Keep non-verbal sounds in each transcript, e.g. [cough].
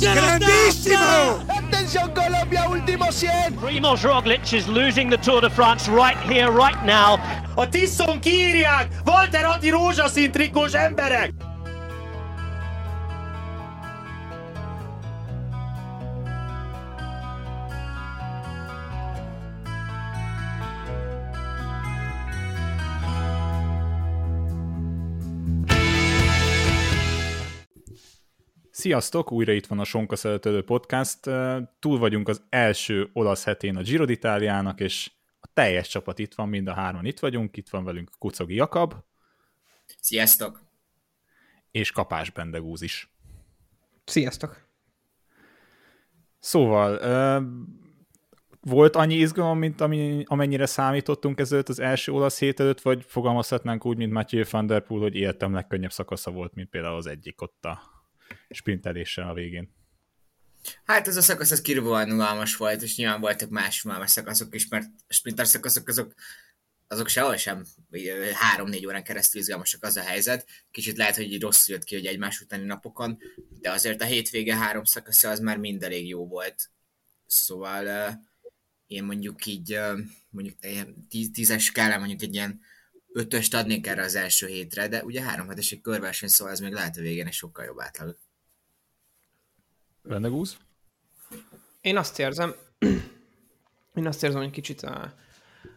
Grandissimo! Attention Colombia, último 100! Primoz Roglic is losing the Tour de France right here, right now. A Tiszon kiírják! Walter Atti rózsaszín trikós emberek! Sziasztok, újra itt van a Sonka Szeretődő Podcast. Túl vagyunk az első olasz hetén a Giro d'Italiának, és a teljes csapat itt van, mind a hárman itt vagyunk. Itt van velünk Kucogi Jakab. Sziasztok! És Kapás Bendegúz is. Sziasztok! Szóval, volt annyi izgalom, mint ami, amennyire számítottunk ezelőtt az első olasz hét előtt, vagy fogalmazhatnánk úgy, mint Mathieu van der Poel, hogy életem legkönnyebb szakasza volt, mint például az egyik ott a sprinteléssel a végén. Hát ez a szakasz az kirúvóan unalmas volt, és nyilván voltak más unalmas szakaszok is, mert a sprinter szakaszok azok, azok sehol sem három-négy órán keresztül izgalmasak az a helyzet. Kicsit lehet, hogy rosszul jött ki, hogy egymás utáni napokon, de azért a hétvége három szakasza az már mind elég jó volt. Szóval én mondjuk így, mondjuk tízes skálán mondjuk egy ilyen ötöst adnék erre az első hétre, de ugye három egy körverseny, szóval ez még lehet a végén egy sokkal jobb átlag. Vendegúz? Én azt érzem, [clears throat] én azt érzem, hogy kicsit a,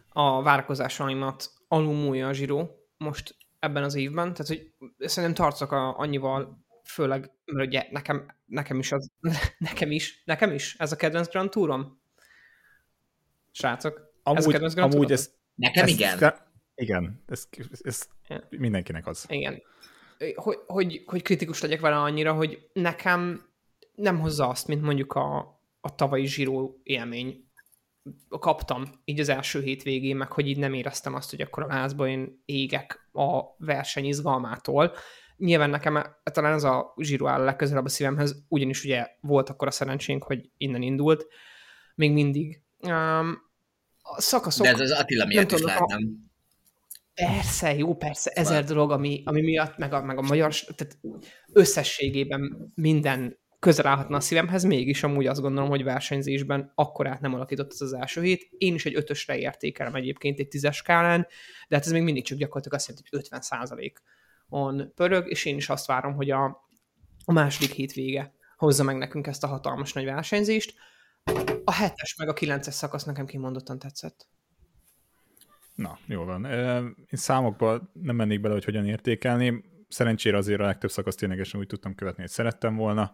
a várakozásaimat alulmúlja a zsíró most ebben az évben, tehát hogy szerintem tartozok a, annyival, főleg, mert ugye nekem, nekem is az, [laughs] nekem is, nekem is ez a kedvenc Grand Tourom. Srácok, amúgy, ez a kedvenc Grand amúgy ez, Nekem ez, igen. Te, igen, ez, ez mindenkinek az. Igen. Hogy, hogy, hogy kritikus legyek vele annyira, hogy nekem nem hozza azt, mint mondjuk a, a tavalyi zsíró élmény. Kaptam így az első hétvégén, meg hogy így nem éreztem azt, hogy akkor a lázba én égek a verseny izgalmától. Nyilván nekem talán ez a zsíró áll legközelebb a szívemhez, ugyanis ugye volt akkor a szerencsénk, hogy innen indult. Még mindig. Um, a szakaszok... De ez az Attila miatt is lehet, nem? Persze, jó, persze, ezer dolog, ami, ami miatt, meg a, meg a magyar, tehát összességében minden közel állhatna a szívemhez, mégis amúgy azt gondolom, hogy versenyzésben akkorát nem alakított ez az első hét. Én is egy ötösre értékelem egyébként egy tízes skálán, de hát ez még mindig csak gyakorlatilag azt jelenti, hogy 50 százalék on pörög, és én is azt várom, hogy a, a második hétvége hozza meg nekünk ezt a hatalmas nagy versenyzést. A hetes meg a kilences szakasz nekem kimondottan tetszett. Na, jó van. Én számokba nem mennék bele, hogy hogyan értékelni. Szerencsére azért a legtöbb szakaszt ténylegesen úgy tudtam követni, hogy szerettem volna.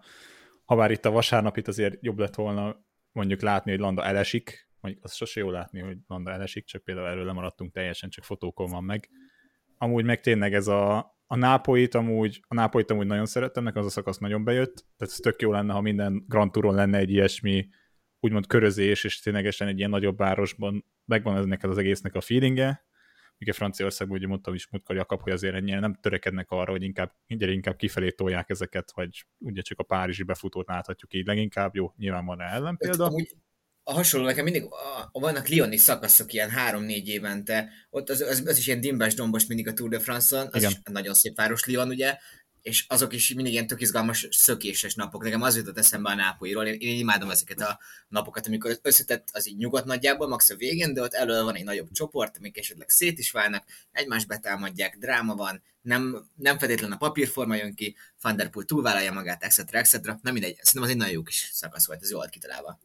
Habár itt a vasárnap itt azért jobb lett volna mondjuk látni, hogy Landa elesik, mondjuk az sose jó látni, hogy Landa elesik, csak például erről lemaradtunk teljesen, csak fotókon van meg. Amúgy meg tényleg ez a, a Nápolyt amúgy, a Nápolyt amúgy nagyon szerettem, nekem az a szakasz nagyon bejött, tehát ez tök jó lenne, ha minden Grand Touron lenne egy ilyesmi úgymond körözés, és ténylegesen egy ilyen nagyobb városban megvan ennek az egésznek a feelingje, ugye Franciaországban ugye mondtam is múltkor Jakab, hogy azért ennyire nem törekednek arra, hogy inkább, gyere, inkább kifelé tolják ezeket, vagy ugye csak a párizsi befutót láthatjuk így leginkább, jó, nyilván van ellenpélda. Amúgy a hasonló, nekem mindig a, vannak Lioni szakaszok ilyen három-négy évente, ott az, az, az is ilyen dimbás dombos mindig a Tour de France-on, az Igen. is nagyon szép város Lyon, ugye, és azok is mindig ilyen tök izgalmas szökéses napok. Nekem az jutott eszembe a Nápolyról, én, én imádom ezeket a napokat, amikor összetett az így nyugodt nagyjából, max a végén, de ott elől van egy nagyobb csoport, amik esetleg szét is válnak, egymást betámadják, dráma van, nem, nem feltétlenül a papírforma jön ki, Van der Poel túlvállalja magát, etc. etc. Nem mindegy, szerintem az egy nagyon jó kis szakasz volt, ez jól kitalálva.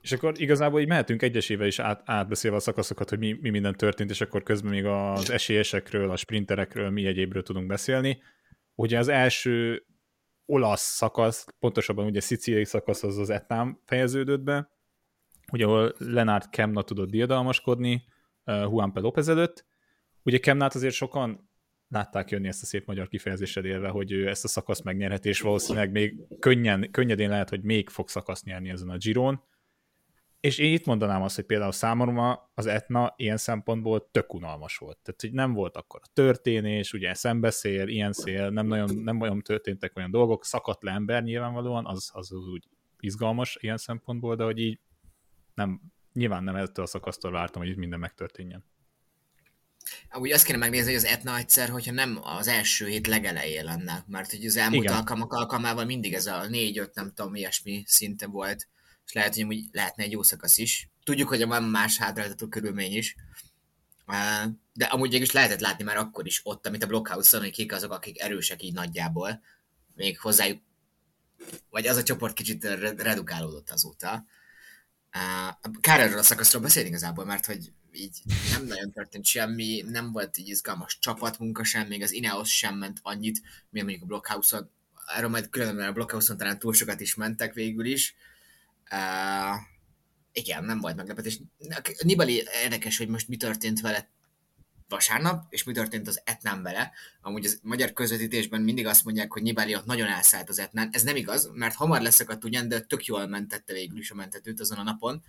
És akkor igazából így mehetünk egyesével is át, átbeszélve a szakaszokat, hogy mi, mi minden történt, és akkor közben még az esélyesekről, a sprinterekről, mi egyébről tudunk beszélni. Ugye az első olasz szakasz, pontosabban ugye szicíliai szakasz az az Etnám fejeződött be, ugye ahol Lenard Kemna tudott diadalmaskodni uh, Juan P. López előtt. Ugye Kemnát azért sokan látták jönni ezt a szép magyar kifejezéssel élve, hogy ő ezt a szakaszt megnyerheti, és valószínűleg még könnyen, könnyedén lehet, hogy még fog szakaszt nyerni ezen a Giron. És én itt mondanám azt, hogy például számomra az Etna ilyen szempontból tök unalmas volt. Tehát, hogy nem volt akkor a történés, ugye szembeszél, ilyen szél, nem nagyon, nem olyan történtek olyan dolgok, szakadt le ember nyilvánvalóan, az, az úgy izgalmas ilyen szempontból, de hogy így nem, nyilván nem ettől a szakasztól vártam, hogy itt minden megtörténjen. Amúgy azt kéne megnézni, hogy az Etna egyszer, hogyha nem az első hét legelején lenne, mert hogy az elmúlt Igen. alkalmak alkalmával mindig ez a négy-öt, nem tudom, ilyesmi szinte volt, és lehet, hogy úgy lehetne egy jó szakasz is. Tudjuk, hogy van más hátráltató körülmény is, de amúgy is lehetett látni már akkor is ott, amit a Blockhouse-on, hogy kik azok, akik erősek így nagyjából, még hozzájuk, vagy az a csoport kicsit re- redukálódott azóta. Kár erről a szakaszról beszélni igazából, mert hogy így nem nagyon történt semmi, nem volt így izgalmas csapatmunka sem, még az Ineos sem ment annyit, mint mondjuk a Blockhouse-on. Erről majd különben a Blockhouse-on talán túl sokat is mentek végül is. Igen, nem volt meglepetés. Nibali érdekes, hogy most mi történt vele vasárnap, és mi történt az Etnán vele. Amúgy az magyar közvetítésben mindig azt mondják, hogy Nibali ott nagyon elszállt az Etnán. Ez nem igaz, mert hamar leszakadt ugyan, de tök jól mentette végül is a mentetőt azon a napon,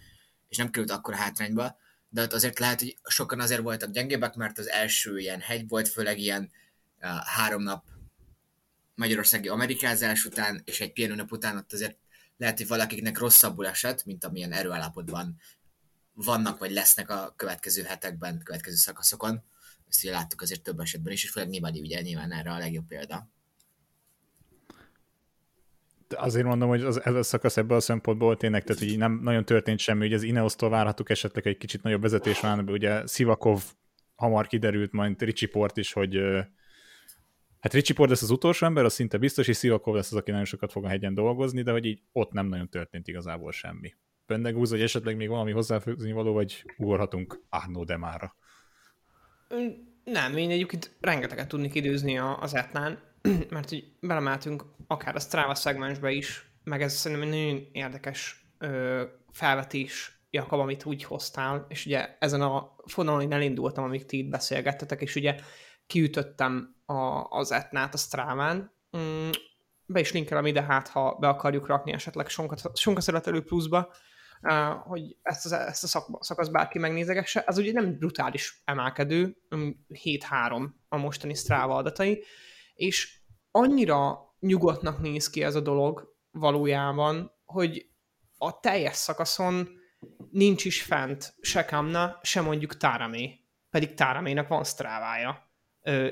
és nem került akkor hátrányba. De ott azért lehet, hogy sokan azért voltak gyengébbek, mert az első ilyen hegy volt, főleg ilyen uh, három nap magyarországi amerikázás után, és egy pihenőnap után ott azért lehet, hogy valakiknek rosszabbul esett, mint amilyen erőállapotban vannak, vagy lesznek a következő hetekben, következő szakaszokon. Ezt ugye láttuk azért több esetben is, és főleg Nibali ugye nyilván erre a legjobb példa. Azért mondom, hogy az, ez a szakasz ebből a szempontból tényleg, tehát hogy nem nagyon történt semmi, hogy az Ineosztól várhatók esetleg egy kicsit nagyobb vezetés van, ugye Sivakov hamar kiderült, majd Ricsi Port is, hogy hát Ricsi Port lesz az utolsó ember, az szinte biztos, és Sivakov lesz az, aki nagyon sokat fog a hegyen dolgozni, de hogy így ott nem nagyon történt igazából semmi. Bendegúz, hogy esetleg még valami hozzáfűzni való, vagy ugorhatunk Arno Demára. Nem, én egyébként rengeteget tudnék időzni az etnán, [clears throat] mert hogy belemeltünk akár a Strava szegmensbe is, meg ez szerintem egy nagyon érdekes ö, felvetés, Jakab, amit úgy hoztál, és ugye ezen a fonalon én elindultam, amíg ti itt beszélgettetek, és ugye kiütöttem a, az etnát a Stráván, mm, be is linkelem ide, hát ha be akarjuk rakni esetleg sonkaszeletelő pluszba, hogy ezt, az, ezt a szak, szakaszt bárki megnézegesse. Ez ugye nem brutális emelkedő, 7-3 a mostani Strava adatai, és annyira nyugodtnak néz ki ez a dolog valójában, hogy a teljes szakaszon nincs is fent se Kamna, se mondjuk Táramé. Pedig Táramének van sztrávája,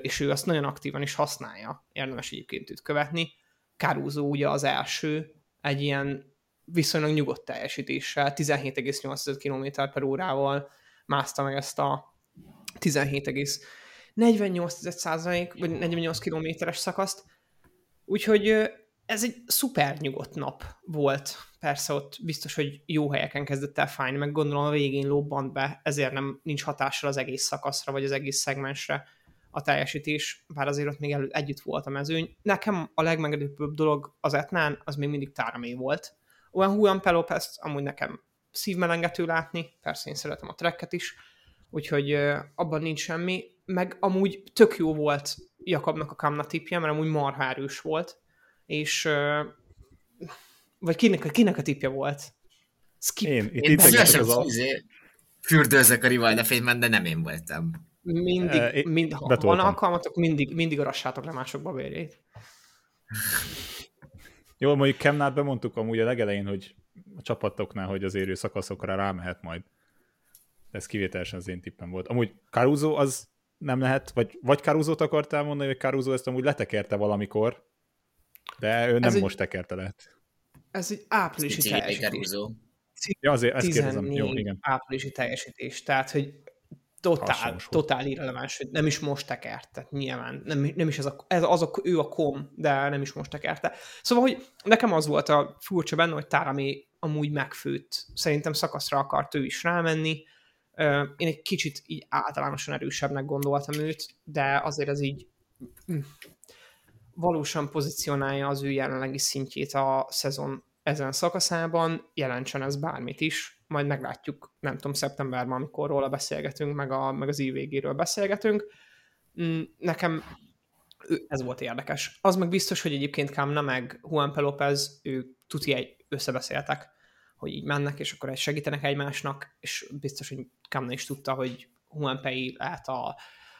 és ő azt nagyon aktívan is használja. Érdemes egyébként őt követni. Caruso ugye az első, egy ilyen viszonylag nyugodt teljesítéssel, 17,8 km per órával mászta meg ezt a 17,48 vagy 48 kilométeres szakaszt. Úgyhogy ez egy szuper nyugodt nap volt. Persze ott biztos, hogy jó helyeken kezdett el fájni, meg gondolom a végén lobbant be, ezért nem nincs hatással az egész szakaszra, vagy az egész szegmensre a teljesítés, bár azért ott még elő, együtt volt a mezőny. Nekem a legmegedőbb dolog az Etnán, az még mindig Tármé volt. Olyan Juan Pelopez amúgy nekem szívmelengető látni, persze én szeretem a trekket is, úgyhogy abban nincs semmi, meg amúgy tök jó volt Jakabnak a Kamna tipje, mert amúgy marha erős volt, és vagy kinek, kinek a tipje volt? Skip. Én, itt, én itt az a... Fürdőzzek a rival de nem én voltam. Mindig, uh, mind, ha van alkalmatok, mindig, mindig arassátok le másokba vérjét. Jó, mondjuk Kemnát bemondtuk amúgy a legelején, hogy a csapatoknál, hogy az érő szakaszokra rámehet majd. Ez kivételesen az én tippem volt. Amúgy Caruso az nem lehet, vagy, vagy Caruso-t akartál mondani, hogy Caruso ezt amúgy letekerte valamikor, de ő nem ez most egy, tekerte lehet. Ez egy áprilisi teljesítés. Ja, azért ezt kérdezem. Jó, igen. áprilisi teljesítés, tehát, hogy totál, totál irreleváns, hogy nem is most tekerte, nyilván, nem, nem is ez, a, ez az a, ő a kom, de nem is most tekerte. Szóval, hogy nekem az volt a furcsa benne, hogy Tárami amúgy megfőtt. Szerintem szakaszra akart ő is rámenni. Én egy kicsit így általánosan erősebbnek gondoltam őt, de azért ez így hm, valósan pozícionálja az ő jelenlegi szintjét a szezon ezen szakaszában, jelentsen ez bármit is, majd meglátjuk, nem tudom, szeptemberben, amikor róla beszélgetünk, meg, a, meg az év ívégéről beszélgetünk. Mm, nekem ez volt érdekes. Az meg biztos, hogy egyébként Kamna meg Juan Pelopez, ő tuti egy, összebeszéltek, hogy így mennek, és akkor segítenek egymásnak, és biztos, hogy Kamna is tudta, hogy Juan Pei lehet a,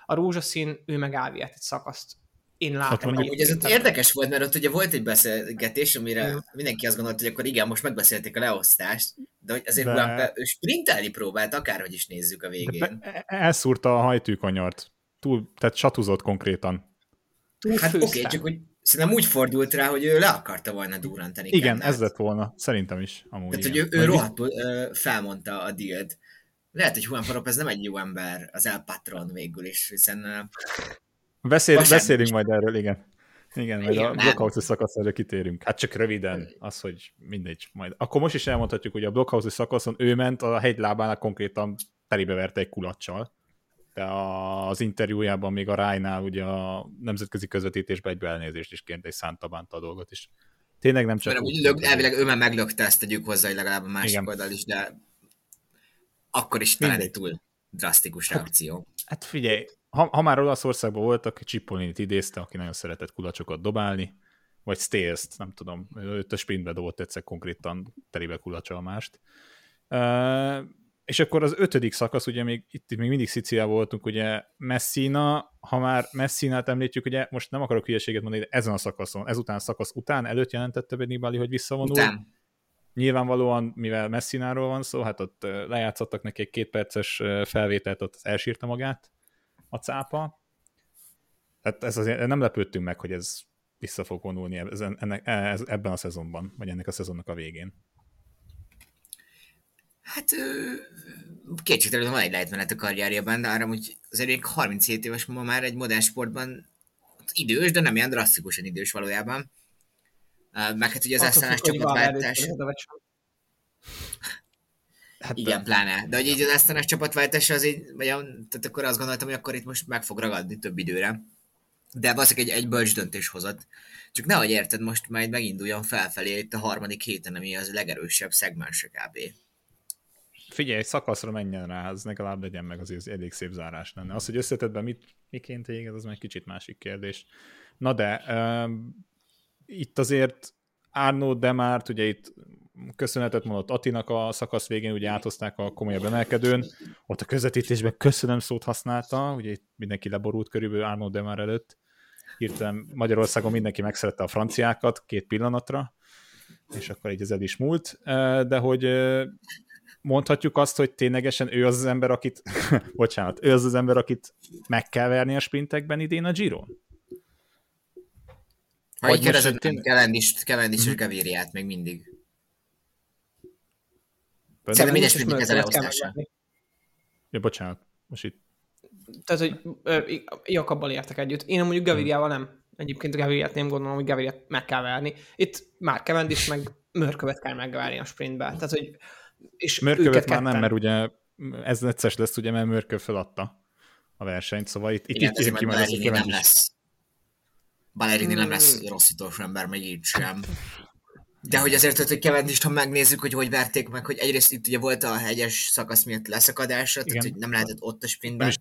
a rózsaszín, ő meg Áviát egy szakaszt én látom. mondjuk- Ugye ez ott érdekes volt, mert ott ugye volt egy beszélgetés, amire mindenki azt gondolta, hogy akkor igen, most megbeszélték a leosztást, de hogy azért De- de... ő sprintelni próbált, akárhogy is nézzük a De végén. be, elszúrta a hajtűkanyart. Túl, tehát satuzott konkrétan. Hát oké, okay, csak hogy szerintem úgy fordult rá, hogy ő le akarta volna durrantani. Igen, Kennát. ez lett volna. Szerintem is. Amúgy Tehát, hogy ő, ő rohadtul ö, felmondta a dílt. Lehet, hogy Juan Farop ez nem egy jó ember, az El Patron végül is, hiszen ö, Beszél, beszélünk majd erről, igen. Igen, majd Igen, a blockhouse szakaszra kitérünk. Hát csak röviden, az, hogy mindegy. Majd. Akkor most is elmondhatjuk, hogy a blockhouse szakaszon ő ment, a hegylábánál konkrétan telébe verte egy kulacsal. De a- az interjújában még a Rájnál ugye a nemzetközi közvetítésben egy elnézést is kért, és szánta bánta a dolgot is. Tényleg nem csak... mert úgy lök, elvileg ő már meglökte, ezt tegyük hozzá, hogy legalább a másik Igen. oldal is, de akkor is talán egy Mindegy. túl drasztikus reakció. Hát figyelj, ha, ha már Olaszországban voltak, Csipolinit idézte, aki nagyon szeretett kulacsokat dobálni, vagy Stales, nem tudom, őt a sprintbe dobott egyszer konkrétan terébe kulacsa a mást. Uh, és akkor az ötödik szakasz, ugye még itt még mindig Szicília voltunk, ugye Messina, ha már Messinát említjük, ugye most nem akarok hülyeséget mondani, de ezen a szakaszon, ezután a szakasz után előtt jelentette be Nibali, hogy visszavonul. Után. Nyilvánvalóan, mivel Messináról van szó, hát ott lejátszottak neki egy két perces ö, felvételt, ott elsírta magát a cápa. Hát ez azért nem lepődtünk meg, hogy ez vissza fog vonulni ezen, ennek, ez, ebben a szezonban, vagy ennek a szezonnak a végén. Hát kétségtelenül van egy lejtmenet a karrierjében, de arra, hogy azért még 37 éves ma már egy modern sportban idős, de nem ilyen drasztikusan idős valójában. Meg hát ugye az Valverde csapatváltás. Hát Igen, pláne. De hogy így az esztelás csapatváltás az így, vagy a, tehát akkor azt gondoltam, hogy akkor itt most meg fog ragadni több időre. De valószínűleg egy, egy bölcs döntés hozott. Csak nehogy érted, most majd meginduljon felfelé itt a harmadik héten, ami az legerősebb szegmense kb. Figyelj, egy szakaszra menjen rá, az legalább legyen meg azért elég szép zárás lenne. Az, hogy összetetben mit, miként végez, az meg kicsit másik kérdés. Na de, um, itt azért Arno Demárt, ugye itt köszönetet mondott Atinak a szakasz végén, ugye áthozták a komolyabb emelkedőn, ott a közvetítésben köszönöm szót használta, ugye itt mindenki leborult körülbelül Arno Demár előtt, hirtelen Magyarországon mindenki megszerette a franciákat két pillanatra, és akkor így ez el is múlt, de hogy mondhatjuk azt, hogy ténylegesen ő az az ember, akit, [laughs] bocsánat, ő az az ember, akit meg kell verni a sprintekben idén a Giron? Ha Vagy így tényleg- Cavendish, Cavendish és Gaviriát még mindig. Szerintem mindig ez a leosztása. Ja, bocsánat, most itt Tehát, hogy Jakabbal értek együtt. Én mondjuk Gaviriával nem. Egyébként Gaviriát nem gondolom, hogy Gaviriát meg kell verni. Itt már Cavendish meg Mörkövet kell megverni a sprintbe. Tehát, hogy és Mörkövet már nem, mert ugye ez necces lesz, ugye, mert Mörköv feladta a versenyt, szóval itt, itt, Igen, itt ki majd majd az, hogy Ballerini nem lesz. Ballerini nem lesz rossz utolsó ember, meg így sem. De hogy azért, hogy Cavendish, ha megnézzük, hogy hogy verték meg, hogy egyrészt itt ugye volt a hegyes szakasz miatt leszakadásra, tehát Igen. hogy nem lehetett ott a sprintben. is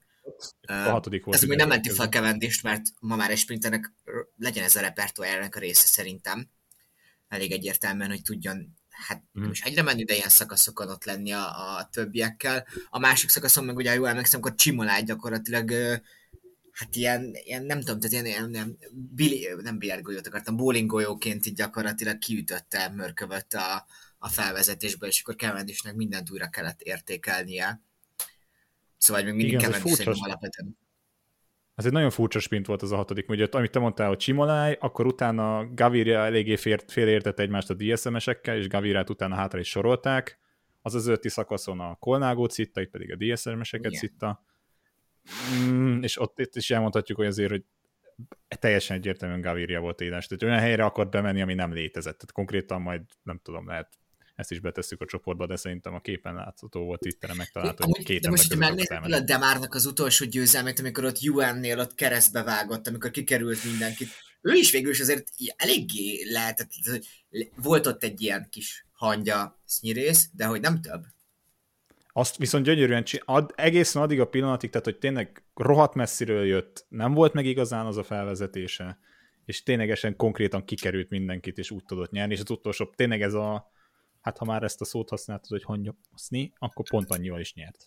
a hatodik volt. Ez még nem menti fel Cavendish, mert ma már egy sprinternek legyen ez a repertoárjának a része szerintem. Elég egyértelműen, hogy tudjon hát Mhm. nem is egyre menni, de ilyen szakaszokon ott lenni a, a többiekkel. A másik szakaszon meg ugye, jól emlékszem, akkor Csimolát gyakorlatilag hát ilyen, ilyen nem tudom, tehát ilyen, ilyen nem, billi, nem billiardgolyót akartam, bowling golyóként így gyakorlatilag kiütötte Mörkövött a, a felvezetésből, és akkor Cavendishnek mindent újra kellett értékelnie. Szóval még mindig Igen, Cavendish szerintem alapvetően. Ez egy nagyon furcsa sprint volt az a hatodik, ugye amit te mondtál, hogy Csimoláj, akkor utána Gaviria eléggé fér, félreértette egymást a DSM-esekkel, és Gavirát utána hátra is sorolták. Az az ötti szakaszon a Kolnágót szitta, itt pedig a DSM-eseket Igen. Mm, és ott itt is elmondhatjuk, hogy azért, hogy teljesen egyértelműen Gaviria volt édes. Tehát olyan helyre akart bemenni, ami nem létezett. Tehát konkrétan majd, nem tudom, lehet ezt is betesszük a csoportba, de szerintem a képen látható volt Twitteren megtalálható, hogy két de most, hogy elmenni. a Demárnak az utolsó győzelmét, amikor ott UN-nél ott keresztbe vágott, amikor kikerült mindenkit, ő is végül is azért eléggé lehetett, volt ott egy ilyen kis hangya sznyirész, de hogy nem több. Azt viszont gyönyörűen ad, egészen addig a pillanatig, tehát hogy tényleg rohadt messziről jött, nem volt meg igazán az a felvezetése, és ténylegesen konkrétan kikerült mindenkit, és úgy tudott nyerni, és az utolsó, tényleg ez a, hát ha már ezt a szót használtad, hogy hangyaposzni, akkor pont annyival is nyert.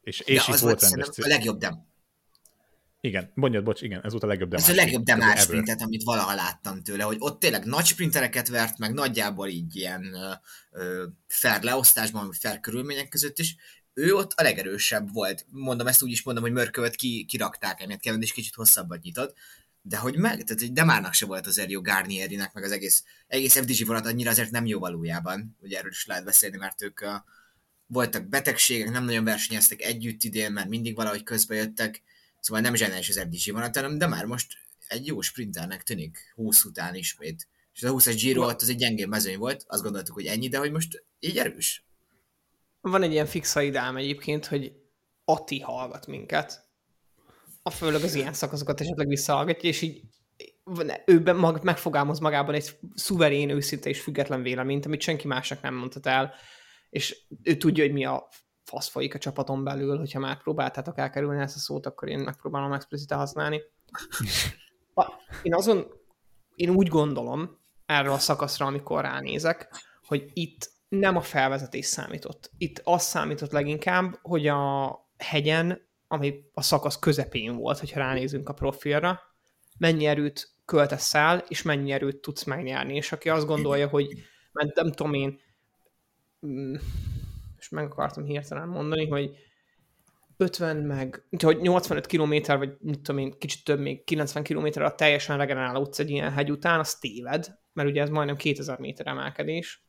És, és itt az volt rendes a legjobb dem. Igen, mondjad, bocs, igen, ez volt a legjobb demár. Ez a legjobb demár sprintet, amit valaha láttam tőle, hogy ott tényleg nagy sprintereket vert, meg nagyjából így ilyen ö, fair leosztásban, vagy fair körülmények között is. Ő ott a legerősebb volt. Mondom, ezt úgy is mondom, hogy Mörkövet ki, kirakták, emiatt Kevin is kicsit hosszabbat nyitott. De hogy meg, tehát hogy Demárnak se volt az jó Garnierinek, meg az egész, egész FDG vonat annyira azért nem jó valójában. Ugye erről is lehet beszélni, mert ők a, voltak betegségek, nem nagyon versenyeztek együtt idén, mert mindig valahogy közbe jöttek Szóval nem zseniális az FDG vonat, hanem de már most egy jó sprinternek tűnik 20 után ismét. És a 20-as Giro ott az egy gyengébb mezőny volt, azt gondoltuk, hogy ennyi, de hogy most így erős. Van egy ilyen fixa idám egyébként, hogy Ati hallgat minket, a főleg az ilyen szakaszokat esetleg visszahallgatja, és így őben mag, megfogalmaz magában egy szuverén, őszinte és független véleményt, amit senki másnak nem mondhat el, és ő tudja, hogy mi a fasz folyik a csapaton belül, hogyha már próbáltátok elkerülni ezt a szót, akkor én megpróbálom explicite használni. Én azon, én úgy gondolom erről a szakaszra, amikor ránézek, hogy itt nem a felvezetés számított. Itt az számított leginkább, hogy a hegyen, ami a szakasz közepén volt, hogyha ránézünk a profilra, mennyi erőt költesz el, és mennyi erőt tudsz megnyerni. És aki azt gondolja, hogy mert nem tudom én, mm, és meg akartam hirtelen mondani, hogy 50 meg, hogy 85 km, vagy mit tudom én, kicsit több még, 90 km a teljesen regenerálódsz egy ilyen hegy után, az téved, mert ugye ez majdnem 2000 méter emelkedés.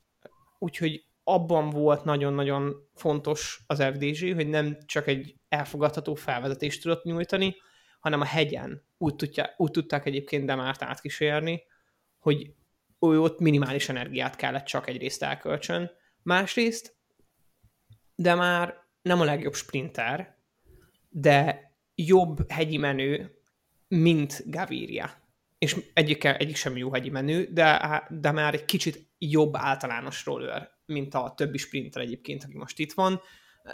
Úgyhogy abban volt nagyon-nagyon fontos az FDG, hogy nem csak egy elfogadható felvezetést tudott nyújtani, hanem a hegyen úgy, tudja, úgy tudták egyébként Demárt átkísérni, hogy ő ott minimális energiát kellett csak egyrészt elkölcsön, másrészt de már nem a legjobb sprinter, de jobb hegyi menő, mint Gaviria. És egyik, egyik sem jó hegyi menő, de, de már egy kicsit jobb általános roller, mint a többi sprinter egyébként, aki most itt van.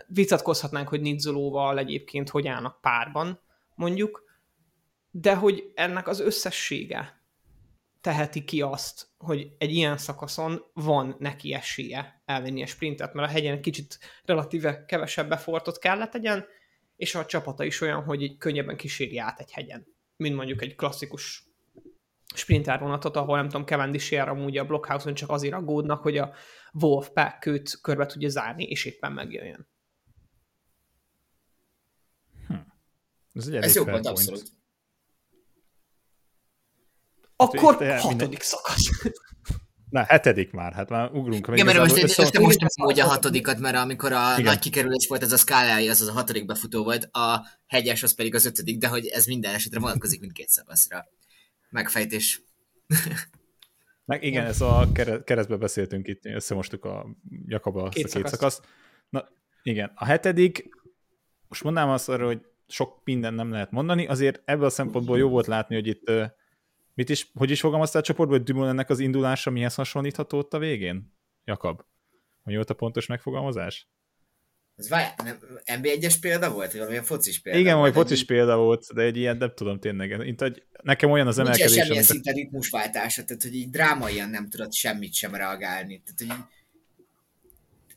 Vitatkozhatnánk, hogy Nizzolóval egyébként hogy állnak párban, mondjuk, de hogy ennek az összessége teheti ki azt, hogy egy ilyen szakaszon van neki esélye elvenni a sprintet, mert a hegyen kicsit relatíve kevesebb befortot kellett tegyen, és a csapata is olyan, hogy így könnyebben kíséri át egy hegyen, mint mondjuk egy klasszikus sprinter vonatot, ahol nem tudom, Cavendish ér amúgy a blockhouse-on csak azért aggódnak, hogy a Wolf Pack őt körbe tudja zárni, és éppen megjöjjön. Hm. Ez, egy Ez jó volt, abszolút. Akkor hát, hatodik minden... szakasz. Na, hetedik már, hát már ugrunk. Igen, mert most, most, most, most nem mondja a hatodikat, mert amikor a Igen. nagy kikerülés volt, ez a Sky az az a hatodik befutó volt, a hegyes az pedig az ötödik, de hogy ez minden esetre vonatkozik mindkét szakaszra. Megfejtés. [laughs] Meg igen, ez a keresztbe beszéltünk itt, összemostuk a Jakab a két, két szakasz. Na, igen, a hetedik, most mondnám azt arra, hogy sok minden nem lehet mondani, azért ebből a szempontból jó volt látni, hogy itt Mit is, hogy is fogalmaztál a csoportban, hogy Dumoulinnek az indulása mihez hasonlítható ott a végén? Jakab, hogy volt a pontos megfogalmazás? Ez várj, nem, NB1-es példa volt, vagy valamilyen focis példa? Igen, vagy focis egy... példa volt, de egy ilyen, nem tudom tényleg. Mint, hogy nekem olyan az emelkedés, Nincs semmilyen szinte a... ritmusváltása, tehát hogy így drámaian nem tudott semmit sem reagálni. Tehát, hogy.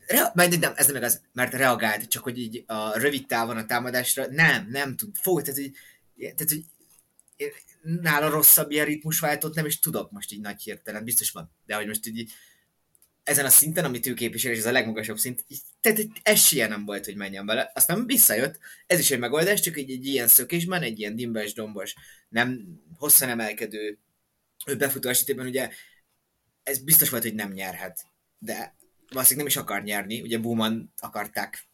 Re... Majd nem, ez nem igaz, mert reagált, csak hogy így a rövid távon a támadásra nem, nem tud. Fog, tehát, hogy, tehát, hogy nála rosszabb ilyen ritmusváltót nem is tudok most így nagy hirtelen, biztos van, de hogy most így ezen a szinten, amit ő képvisel, és ez a legmagasabb szint, így, tehát egy esélye nem volt, hogy menjen bele. Aztán visszajött, ez is egy megoldás, csak egy, egy ilyen szökésben, egy ilyen dimbes, dombos, nem hosszan emelkedő befutó esetében ugye ez biztos volt, hogy nem nyerhet, de valószínűleg nem is akar nyerni, ugye Búman akarták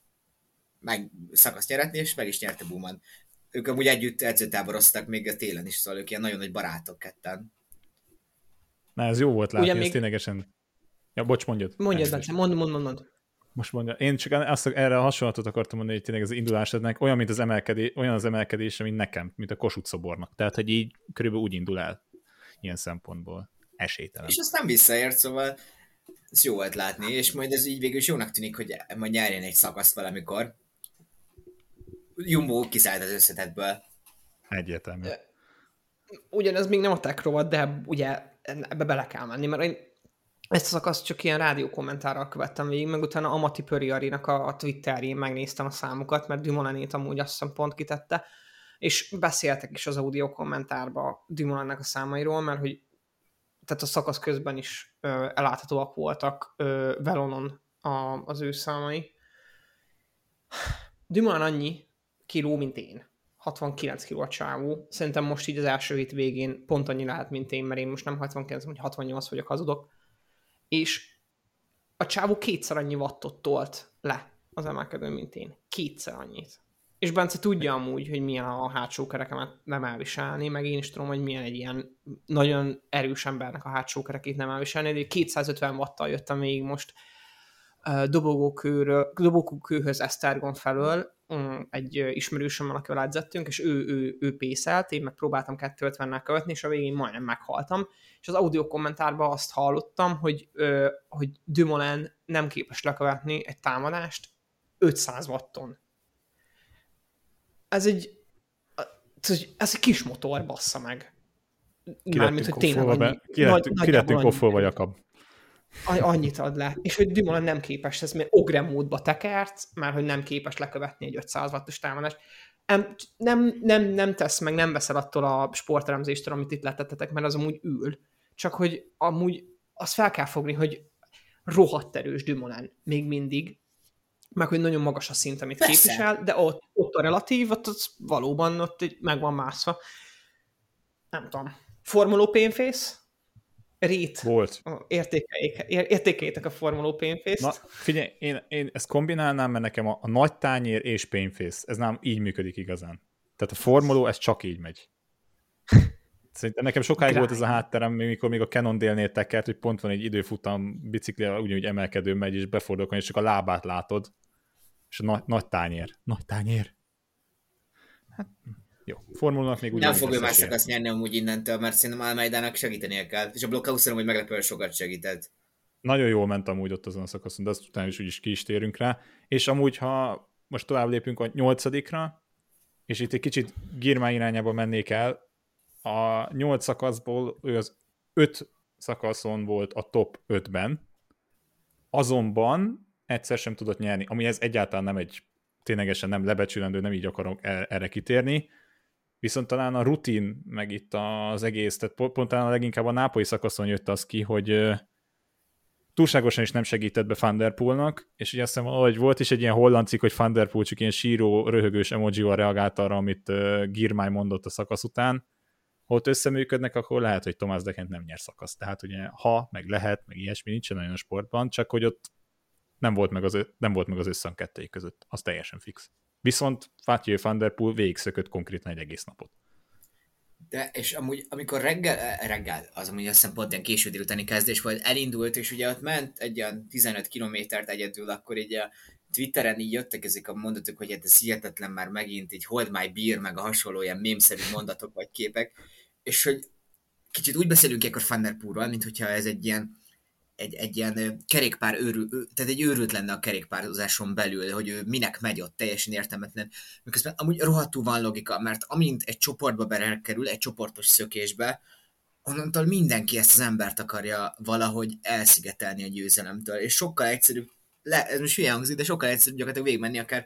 meg szakaszt nyeretni, és meg is nyerte Búman ők amúgy együtt edzőtáboroztak még a télen is, szóval ők ilyen nagyon nagy barátok ketten. Na, ez jó volt látni, Ugye ez ténylegesen... Ja, bocs, mondjad. Mondjad, Bence, mond, mond, mond, mond. Most mondja. Én csak azt, erre a hasonlatot akartam mondani, hogy tényleg az indulásodnak olyan, mint az emelkedés, olyan az emelkedése, mint nekem, mint a Kossuth szobornak. Tehát, hogy így körülbelül úgy indul el ilyen szempontból. Esélytelen. És nem visszaért, szóval ez jó volt látni, és majd ez így végül is jónak tűnik, hogy majd nyerjen egy szakaszt valamikor. Jumbo kiszállít az összetetből. Egyértelmű. Ugyanez még nem a tech rovat, de ugye ebbe bele kell menni, mert én ezt a szakaszt csak ilyen rádió kommentárral követtem végig, meg utána Amati Pöriarinak a, a Twitterjén megnéztem a számokat, mert Dumoulin-ét amúgy azt hiszem pont kitette, és beszéltek is az audio kommentárba Dumoulin-nek a számairól, mert hogy tehát a szakasz közben is ö, eláthatóak voltak ö, Velonon a, az ő számai. Dumoulin annyi kiló, mint én. 69 kiló a csávó. Szerintem most így az első hét végén pont annyi lehet, mint én, mert én most nem 69, vagy 68 vagyok, hazudok. És a csávó kétszer annyi wattot tolt le az emelkedőn, mint én. Kétszer annyit. És Bence tudja amúgy, hogy milyen a hátsó kerekemet nem elviselni, meg én is tudom, hogy milyen egy ilyen nagyon erős embernek a hátsó kerekét nem elviselni, de 250 watttal jöttem még most dobogókőhöz Esztergon felől, egy ismerősömmel, akivel edzettünk, és ő, ő, ő pészelt, én meg próbáltam 250-nel követni, és a végén majdnem meghaltam. És az audio kommentárban azt hallottam, hogy, hogy Dumoulin nem képes lekövetni egy támadást 500 watton. Ez egy, ez egy kis motor, bassza meg. Mármint, hogy tényleg annyi, ki lettünk koffolva, Jakab annyit ad le. És hogy Dumoulin nem képes, ez mert ogre módba tekert, már hogy nem képes lekövetni egy 500 wattos támadást. Nem, nem, nem, nem tesz meg, nem veszel attól a sporteremzéstől, amit itt letettetek, mert az amúgy ül. Csak hogy amúgy azt fel kell fogni, hogy rohadt erős Dumoulin még mindig, meg hogy nagyon magas a szint, amit Persze. képvisel, de ott, ott a relatív, ott az valóban ott meg van mászva. Nem tudom. Formuló pénfész? Rét. Volt. Értékeljétek, a Formula Painface-t. Na, figyelj, én, én ezt kombinálnám, mert nekem a, a nagy tányér és Painface, ez nem így működik igazán. Tehát a Formula, ez csak így megy. [laughs] Szerintem nekem sokáig Grind. volt ez a hátterem, mikor még a Cannondale-nél tekert, hogy pont van egy időfutam bicikli, ugyanúgy emelkedő megy, és befordulok, és csak a lábát látod. És a nagy, nagy tányér. Nagy tányér. Hát, jó, formulnak még Nem fog ő más szakasz nyerni amúgy innentől, mert szerintem Almeidának segítenie kell. És a blokkhaus hogy meglepően sokat segített. Nagyon jól ment amúgy ott azon a szakaszon, de azt utána is úgyis ki is térünk rá. És amúgy, ha most tovább lépünk a nyolcadikra, és itt egy kicsit Girmá irányába mennék el, a nyolc szakaszból ő az öt szakaszon volt a top 5-ben, azonban egyszer sem tudott nyerni, ami ez egyáltalán nem egy ténylegesen nem lebecsülendő, nem így akarok e- erre kitérni, viszont talán a rutin, meg itt az egész, tehát pont talán a leginkább a nápolyi szakaszon jött az ki, hogy túlságosan is nem segített be Fanderpoolnak, és ugye azt hiszem, hogy volt is egy ilyen holland cikk, hogy Fanderpool csak ilyen síró, röhögős emojival reagált arra, amit uh, Girmály mondott a szakasz után. Ha ott összeműködnek, akkor lehet, hogy Tomás Dekent nem nyer szakasz. Tehát ugye ha, meg lehet, meg ilyesmi nincsen nagyon a sportban, csak hogy ott nem volt meg az, nem volt meg az összhang kettőjük között. Az teljesen fix. Viszont Fatjő van der végigszökött konkrétan egy egész napot. De, és amúgy, amikor reggel, eh, reggel, az amúgy azt hiszem pont ilyen késő délutáni kezdés volt, elindult, és ugye ott ment egy olyan 15 kilométert egyedül, akkor így a Twitteren így jöttek ezek a mondatok, hogy hát ez hihetetlen már megint, így hold my beer, meg a hasonló ilyen mémszerű mondatok vagy képek, és hogy kicsit úgy beszélünk akkor Van der Poelről, mint hogyha ez egy ilyen egy, egy ilyen kerékpár őrül, tehát egy őrült lenne a kerékpározáson belül, hogy ő minek megy ott, teljesen értelmetlen. Miközben amúgy rohadtul van logika, mert amint egy csoportba bekerül, egy csoportos szökésbe, onnantól mindenki ezt az embert akarja valahogy elszigetelni a győzelemtől, és sokkal egyszerűbb, le, ez most hülye hangzik, de sokkal egyszerűbb gyakorlatilag végigmenni akár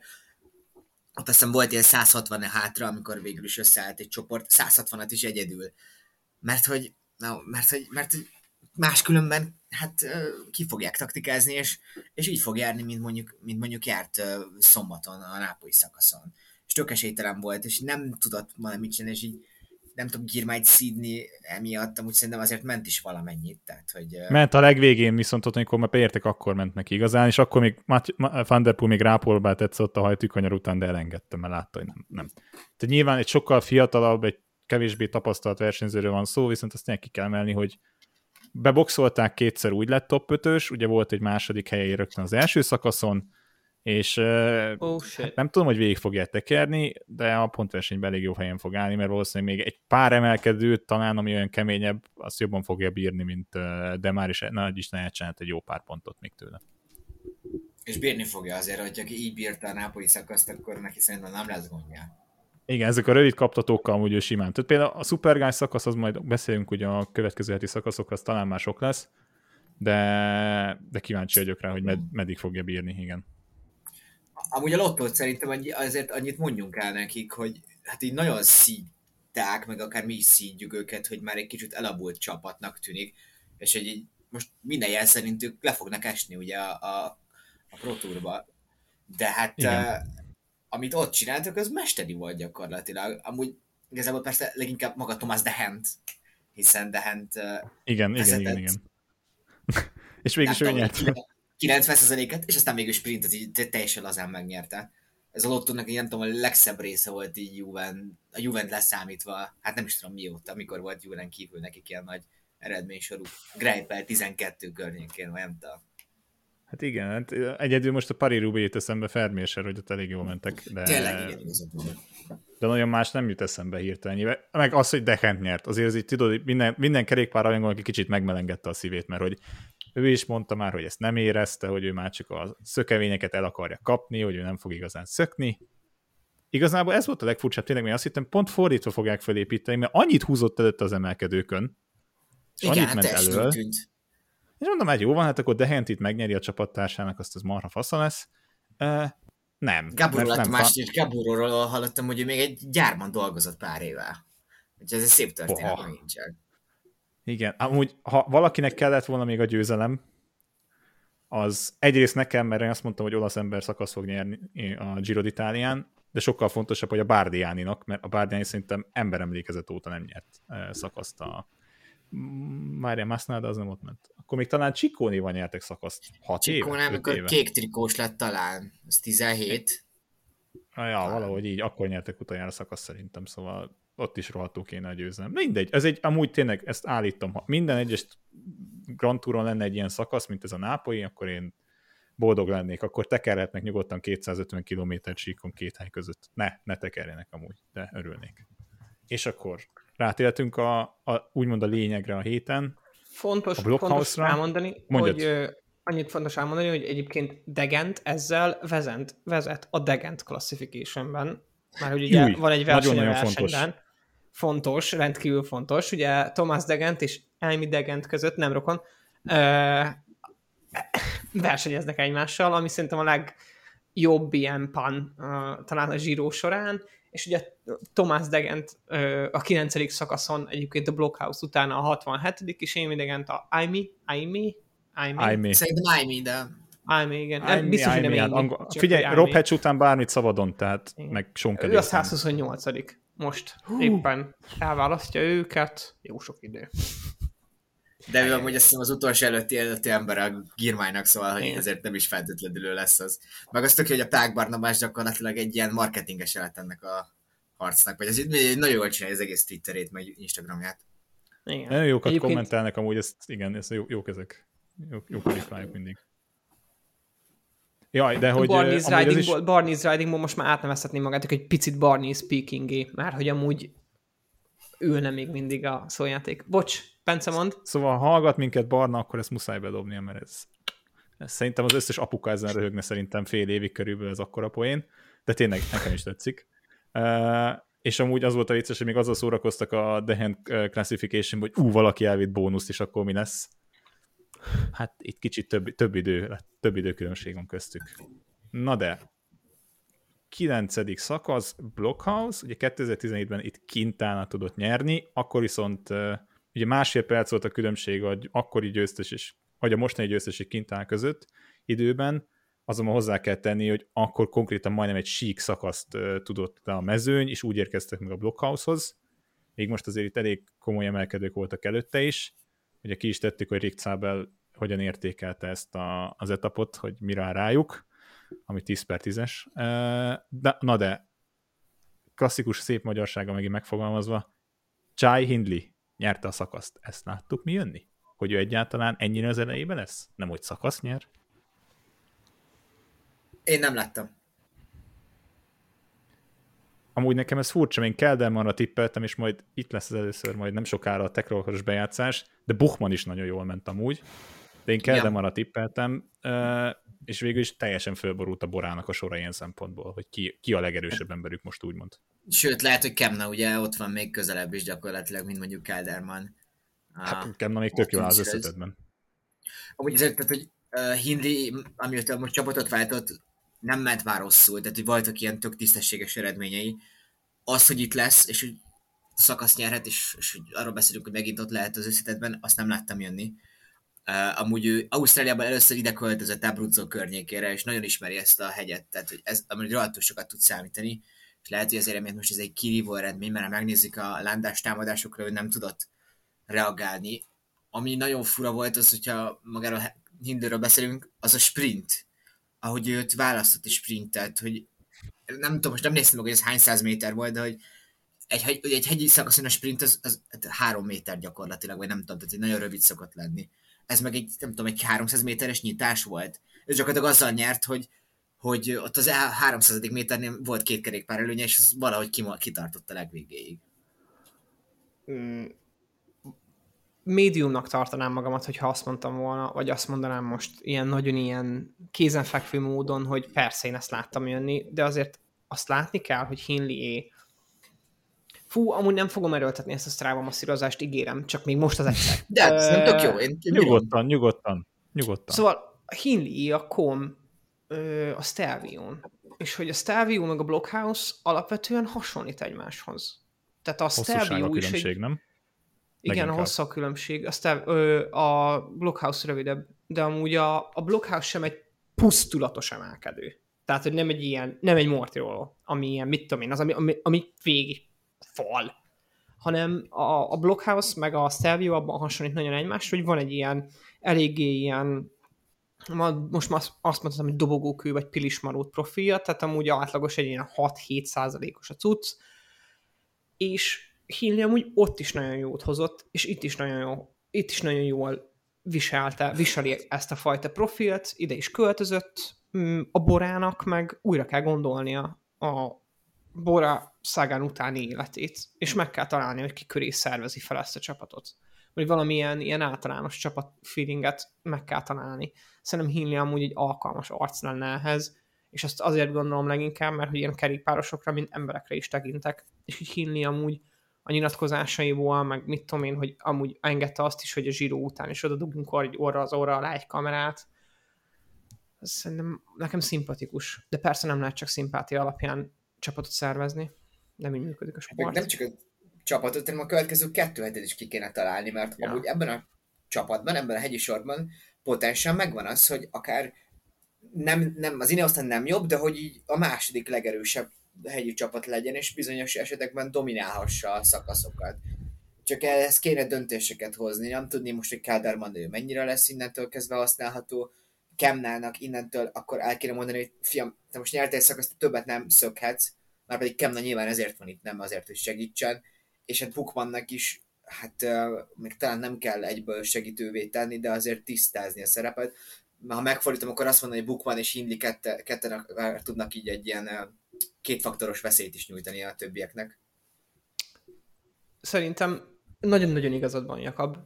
ott azt hiszem volt ilyen 160 hátra, amikor végül is összeállt egy csoport, 160-at is egyedül. Mert hogy, no, mert hogy, mert hogy máskülönben hát ki fogják taktikázni, és, és így fog járni, mint mondjuk, mint mondjuk járt szombaton a nápolyi szakaszon. És tök esélytelen volt, és nem tudott majd mit csinálni, és így nem tudom, Girmájt szídni emiatt, amúgy szerintem azért ment is valamennyit. Tehát, hogy, ment a legvégén, viszont ott, amikor már beértek, akkor ment neki igazán, és akkor még Van Der Poel még rápolbált tetszett a hajtűkanyar után, de elengedtem, mert látta, hogy nem. nem. Tehát nyilván egy sokkal fiatalabb, egy kevésbé tapasztalt versenyzőről van szó, viszont azt ki kell emelni, hogy beboxolták, kétszer úgy lett top 5 ugye volt egy második helye rögtön az első szakaszon, és oh, hát nem tudom, hogy végig fogja tekerni, de a pontversenyben elég jó helyen fog állni, mert valószínűleg még egy pár emelkedőt talán, ami olyan keményebb, azt jobban fogja bírni, mint de már is nagy is elcsinált egy jó pár pontot még tőle. És bírni fogja azért, hogy aki így bírta a nápolyi szakaszt, akkor neki szerintem nem lesz gondja. Igen, ezek a rövid kaptatókkal amúgy ő simán. Tehát például a Superguy szakasz, az majd beszélünk ugye a következő heti szakaszokra, az talán már sok lesz, de, de kíváncsi vagyok rá, hogy med, meddig fogja bírni, igen. Amúgy a lottót szerintem azért annyit mondjunk el nekik, hogy hát így nagyon szídták, meg akár mi is szídjuk őket, hogy már egy kicsit elabult csapatnak tűnik, és hogy így most minden jel szerint ők le fognak esni ugye a, a, a Pro Tourba. De hát uh, amit ott csináltak, az mesteri volt gyakorlatilag. Amúgy igazából persze leginkább maga Thomas Dehent, hiszen Dehent uh, igen, igen, igen, igen. [laughs] és mégis ő nyert. 90%-et, és aztán mégis sprint az így teljesen lazán megnyerte. Ez a lottónak, nem tudom, a legszebb része volt így Juven, a Juvent leszámítva, hát nem is tudom mióta, amikor volt Juven kívül nekik ilyen nagy eredménysorú. Greipel 12 környékén, vagy nem tudom. Hát igen, hát egyedül most a Pari Rubé jut eszembe Ferméser, hogy ott elég jól mentek. De... Tényleg, igen, De nagyon más nem jut eszembe hirtelen. Meg az, hogy Dehent nyert. Azért az így tudod, minden, minden kerékpár rajongó, aki kicsit megmelengette a szívét, mert hogy ő is mondta már, hogy ezt nem érezte, hogy ő már csak a szökevényeket el akarja kapni, hogy ő nem fog igazán szökni. Igazából ez volt a legfurcsább tényleg, mert azt hittem pont fordítva fogják felépíteni, mert annyit húzott előtt az emelkedőkön, és Igen, annyit ment elől. Tűnt. És mondom, hát jó van, hát akkor Dehent itt megnyeri a csapattársának, azt az marha fasza lesz. Uh, nem. Gábor lett másik, Gáborról hallottam, hogy ő még egy gyárban dolgozott pár éve. Úgyhogy ez egy szép történet, hogy nincsen. Igen, amúgy ha valakinek kellett volna még a győzelem, az egyrészt nekem, mert én azt mondtam, hogy olasz ember szakasz fog nyerni a Giro d'Italián, de sokkal fontosabb, hogy a Bárdiáninak, mert a Bárdiáni szerintem emberemlékezet óta nem nyert szakaszt a Mária Masnada az nem ott ment. Akkor még talán Csikónéval nyertek szakaszt 6 éve? Csikónéval, amikor éve. kék trikós lett talán, az 17. Ah, ja, valahogy így, akkor nyertek utoljára szakasz szerintem, szóval ott is rohadtul kéne a győzelem. Mindegy, ez egy, amúgy tényleg ezt állítom, ha minden egyes Grand Touron lenne egy ilyen szakasz, mint ez a Nápolyi, akkor én boldog lennék, akkor tekerhetnek nyugodtan 250 km síkon két hely között. Ne, ne tekerjenek amúgy, de örülnék. És akkor rátérhetünk a, a, úgymond a lényegre a héten. Fontos, a fontos elmondani, Mondjad. hogy annyit fontos elmondani, hogy egyébként Degent ezzel vezet, vezet a Degent Classificationben, mert hogy ugye Júj, van egy verseny nagyon, nagyon fontos. fontos, rendkívül fontos, ugye Thomas Degent és Amy Degent között, nem rokon, ö, versenyeznek egymással, ami szerintem a legjobb ilyen pan ö, talán a zsíró során, és ugye Thomas Degent a 9. szakaszon egyébként a Blockhouse utána a 67. és Amy Degent a Amy, Amy, Amy. Amy. Szerintem Amy, de Amy, igen. Amy, Biztos, hogy nem hát angol... Figyelj, Rob Hatch után bármit szabadon, tehát igen. meg Sean Ő a 128 most Hú. éppen elválasztja őket, jó sok idő. De ő amúgy azt hiszem az utolsó előtti előtti ember a Girmájnak, szóval hogy ezért nem is feltétlenül lesz az. Meg azt tök, hogy a Pák Barnabás gyakorlatilag egy ilyen marketinges lett ennek a harcnak, vagy ez nagyon jól csinálja az egész Twitterét, meg Instagramját. Igen. Nagyon jókat Egyébként... kommentelnek amúgy, ezt, igen, ez jó, jók ezek. Jó, jók mindig. Jaj, de hogy... Barney's Riding, is... Barney's Riding most már átnevezhetném magát, egy picit Barney speaking mert hogy amúgy ülne még mindig a szójáték. Bocs, Bence mond. Szóval ha hallgat minket Barna, akkor ezt muszáj bedobnia, mert ez, ez szerintem az összes apuka ezen röhögne szerintem fél évig körülbelül ez akkora poén, de tényleg nekem is tetszik. Uh, és amúgy az volt a vicces, hogy még azzal szórakoztak a The Hand Classification, hogy ú, valaki elvitt bónuszt, és akkor mi lesz hát itt kicsit több, több, idő, több időkülönbség van köztük. Na de, 9. szakasz, Blockhouse, ugye 2017-ben itt Quintana tudott nyerni, akkor viszont ugye másfél perc volt a különbség a akkori győztes és vagy a mostani győztes és Quintana között időben, azonban hozzá kell tenni, hogy akkor konkrétan majdnem egy sík szakaszt tudott le a mezőny, és úgy érkeztek meg a Blockhouse-hoz. Még most azért itt elég komoly emelkedők voltak előtte is, Ugye ki is tettük, hogy Rick Zabel hogyan értékelte ezt a, az etapot, hogy mire rájuk, ami 10 per 10-es. De, na de, klasszikus szép magyarsága megint megfogalmazva, Chai Hindley nyerte a szakaszt. Ezt láttuk mi jönni? Hogy ő egyáltalán ennyire az elejében lesz? Nem, hogy szakasz nyer? Én nem láttam. Amúgy nekem ez furcsa, én Keldermanra tippeltem, és majd itt lesz az először, majd nem sokára a Tekrolos bejátszás, de Buchman is nagyon jól ment amúgy, de én Keldermanra tippeltem, és végül is teljesen fölborult a borának a sora ilyen szempontból, hogy ki, ki a legerősebb emberük most úgymond. Sőt, lehet, hogy Kemna ugye ott van még közelebb is gyakorlatilag, mint mondjuk Kelderman. Hát Kemna még tök jól az összetetben. Amúgy ezért, tehát, hogy uh, Hindley, amióta most csapatot váltott, nem ment már rosszul, tehát hogy voltak ilyen tök tisztességes eredményei. az, hogy itt lesz, és hogy szakasz nyerhet, és, és hogy arról beszélünk, hogy megint ott lehet az összetetben, azt nem láttam jönni. Uh, amúgy ő Ausztráliában először ide költözött Abruzzo környékére, és nagyon ismeri ezt a hegyet, tehát hogy ez, amúgy rohadtul sokat tud számítani, és lehet, hogy azért emiatt most ez egy kirívó eredmény, mert ha megnézzük a lándás támadásokra, ő nem tudott reagálni. Ami nagyon fura volt az, hogyha magáról Hinderről beszélünk, az a sprint. Ahogy őt választott és sprintet, hogy nem tudom, most nem néztem meg, hogy ez hány száz méter volt, de hogy egy, hegy, egy hegyi szakaszon a sprint az, az, az három méter gyakorlatilag, vagy nem tudom, tehát egy nagyon rövid szokott lenni. Ez meg egy, nem tudom, egy 300 méteres nyitás volt. Ez gyakorlatilag azzal nyert, hogy, hogy ott az 300. méternél volt két kerékpár előnye, és az valahogy kitartott a legvégéig. Mm, médiumnak tartanám magamat, hogyha azt mondtam volna, vagy azt mondanám most ilyen nagyon ilyen kézenfekvő módon, hogy persze én ezt láttam jönni, de azért azt látni kell, hogy Hinley Fú, amúgy nem fogom erőltetni ezt a Strava masszírozást, ígérem, csak még most az egyszer. De ez nem tök jó. Én, én nyugodtan, nyugodtan, nyugodtan. Szóval a Hinley, a Com, a Stelvion, és hogy a Stelvio meg a Blockhouse alapvetően hasonlít egymáshoz. Tehát a Stelvio is egy... nem? Igen, a hosszú a különbség. Aztán ö, a Blockhouse rövidebb, de amúgy a, a Blockhouse sem egy pusztulatos emelkedő. Tehát, hogy nem egy ilyen, nem egy mortiroló, ami ilyen, mit tudom én, az, ami, ami, ami végig fal, hanem a, a Blockhouse meg a Stelvio abban hasonlít nagyon egymást, hogy van egy ilyen eléggé ilyen most már azt mondtam, hogy dobogókő vagy pilismarót profilja, tehát amúgy átlagos egy ilyen 6-7 százalékos a cucc, és Hinley amúgy ott is nagyon jót hozott, és itt is nagyon jó, itt is nagyon jól viselte, viseli ezt a fajta profilt, ide is költözött, mm, a Borának meg újra kell gondolnia a Bora szágán utáni életét, és meg kell találni, hogy ki köré szervezi fel ezt a csapatot. Vagy valamilyen ilyen általános csapat feelinget meg kell találni. Szerintem Hinley amúgy egy alkalmas arc lenne ehhez, és azt azért gondolom leginkább, mert hogy ilyen kerékpárosokra, mint emberekre is tekintek, és így Hinley amúgy a nyilatkozásaiból, meg mit tudom én, hogy amúgy engedte azt is, hogy a zsíró után is oda dugunk egy orra az orra alá egy kamerát. Szerintem nekem szimpatikus. De persze nem lehet csak szimpátia alapján csapatot szervezni. Nem így működik a sport. Nem csak a csapatot, hanem a következő kettő hetet is ki kéne találni, mert ja. amúgy ebben a csapatban, ebben a hegyi sorban potensen megvan az, hogy akár nem, nem, az Ineostan nem jobb, de hogy így a második legerősebb hegyi csapat legyen, és bizonyos esetekben dominálhassa a szakaszokat. Csak ehhez kéne döntéseket hozni. Nem tudni most, hogy Kálderman ő mennyire lesz innentől kezdve használható, Kemnának innentől akkor el kéne mondani, hogy fiam, te most nyertél szakaszt, többet nem szökhetsz, már pedig Kemna nyilván ezért van itt, nem azért, hogy segítsen, és hát Bukmannak is, hát uh, még talán nem kell egyből segítővé tenni, de azért tisztázni a szerepet. Ha megfordítom, akkor azt mondani, hogy Bukman és Hindley ketten, ketten tudnak így egy ilyen uh, kétfaktoros veszélyt is nyújtani a többieknek. Szerintem nagyon-nagyon igazad van, Jakab.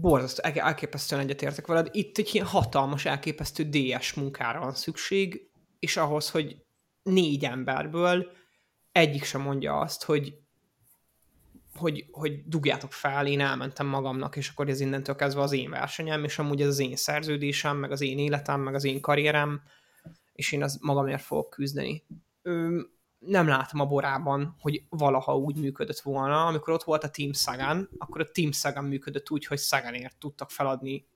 Borzasztó, elképesztően egyetértek veled. Itt egy ilyen hatalmas, elképesztő DS munkára van szükség, és ahhoz, hogy négy emberből egyik sem mondja azt, hogy hogy, hogy dugjátok fel, én elmentem magamnak, és akkor ez innentől kezdve az én versenyem, és amúgy ez az én szerződésem, meg az én életem, meg az én karrierem, és én az magamért fogok küzdeni ö, nem látom a borában, hogy valaha úgy működött volna. Amikor ott volt a Team Sagan, akkor a Team Sagan működött úgy, hogy Saganért tudtak feladni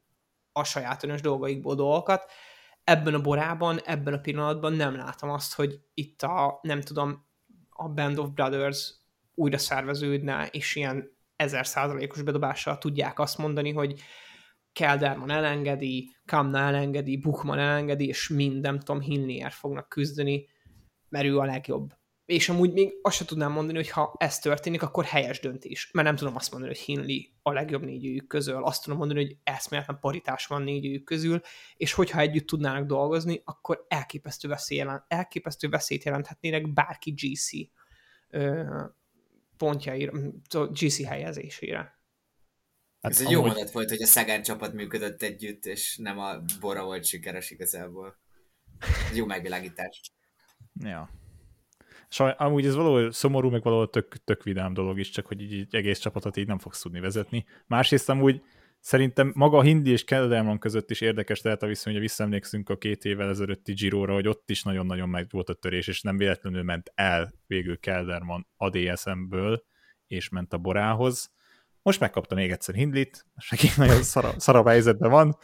a saját önös dolgaikból dolgokat. Ebben a borában, ebben a pillanatban nem látom azt, hogy itt a, nem tudom, a Band of Brothers újra szerveződne, és ilyen ezer százalékos bedobással tudják azt mondani, hogy Kelderman elengedi, Kamna elengedi, Buchman elengedi, és mind, nem tudom, Hinlier fognak küzdeni mert ő a legjobb. És amúgy még azt sem tudnám mondani, hogy ha ez történik, akkor helyes döntés. Mert nem tudom azt mondani, hogy Hinley a legjobb négyőjük közül. Azt tudom mondani, hogy eszméletlen paritás van négyőjük közül, és hogyha együtt tudnának dolgozni, akkor elképesztő, veszély jelent, elképesztő veszélyt jelenthetnének bárki GC ö, pontjaira, GC helyezésére. Hát Ez egy jó mondat volt, hogy a Szegán csapat működött együtt, és nem a Bora volt sikeres igazából. Ez jó megvilágítás. Ja. És amúgy ez valahol szomorú, meg valahol tök, tök vidám dolog is, csak hogy így, így egész csapatot így nem fogsz tudni vezetni. Másrészt amúgy Szerintem maga a Hindi és Kelderman között is érdekes lehet a viszony, hogy visszaemlékszünk a két évvel ezelőtti Giro-ra, hogy ott is nagyon-nagyon meg volt a törés, és nem véletlenül ment el végül Kelderman a DSM-ből, és ment a Borához. Most megkapta még egyszer Hindlit, most megint nagyon szarabb, szarabb helyzetben van.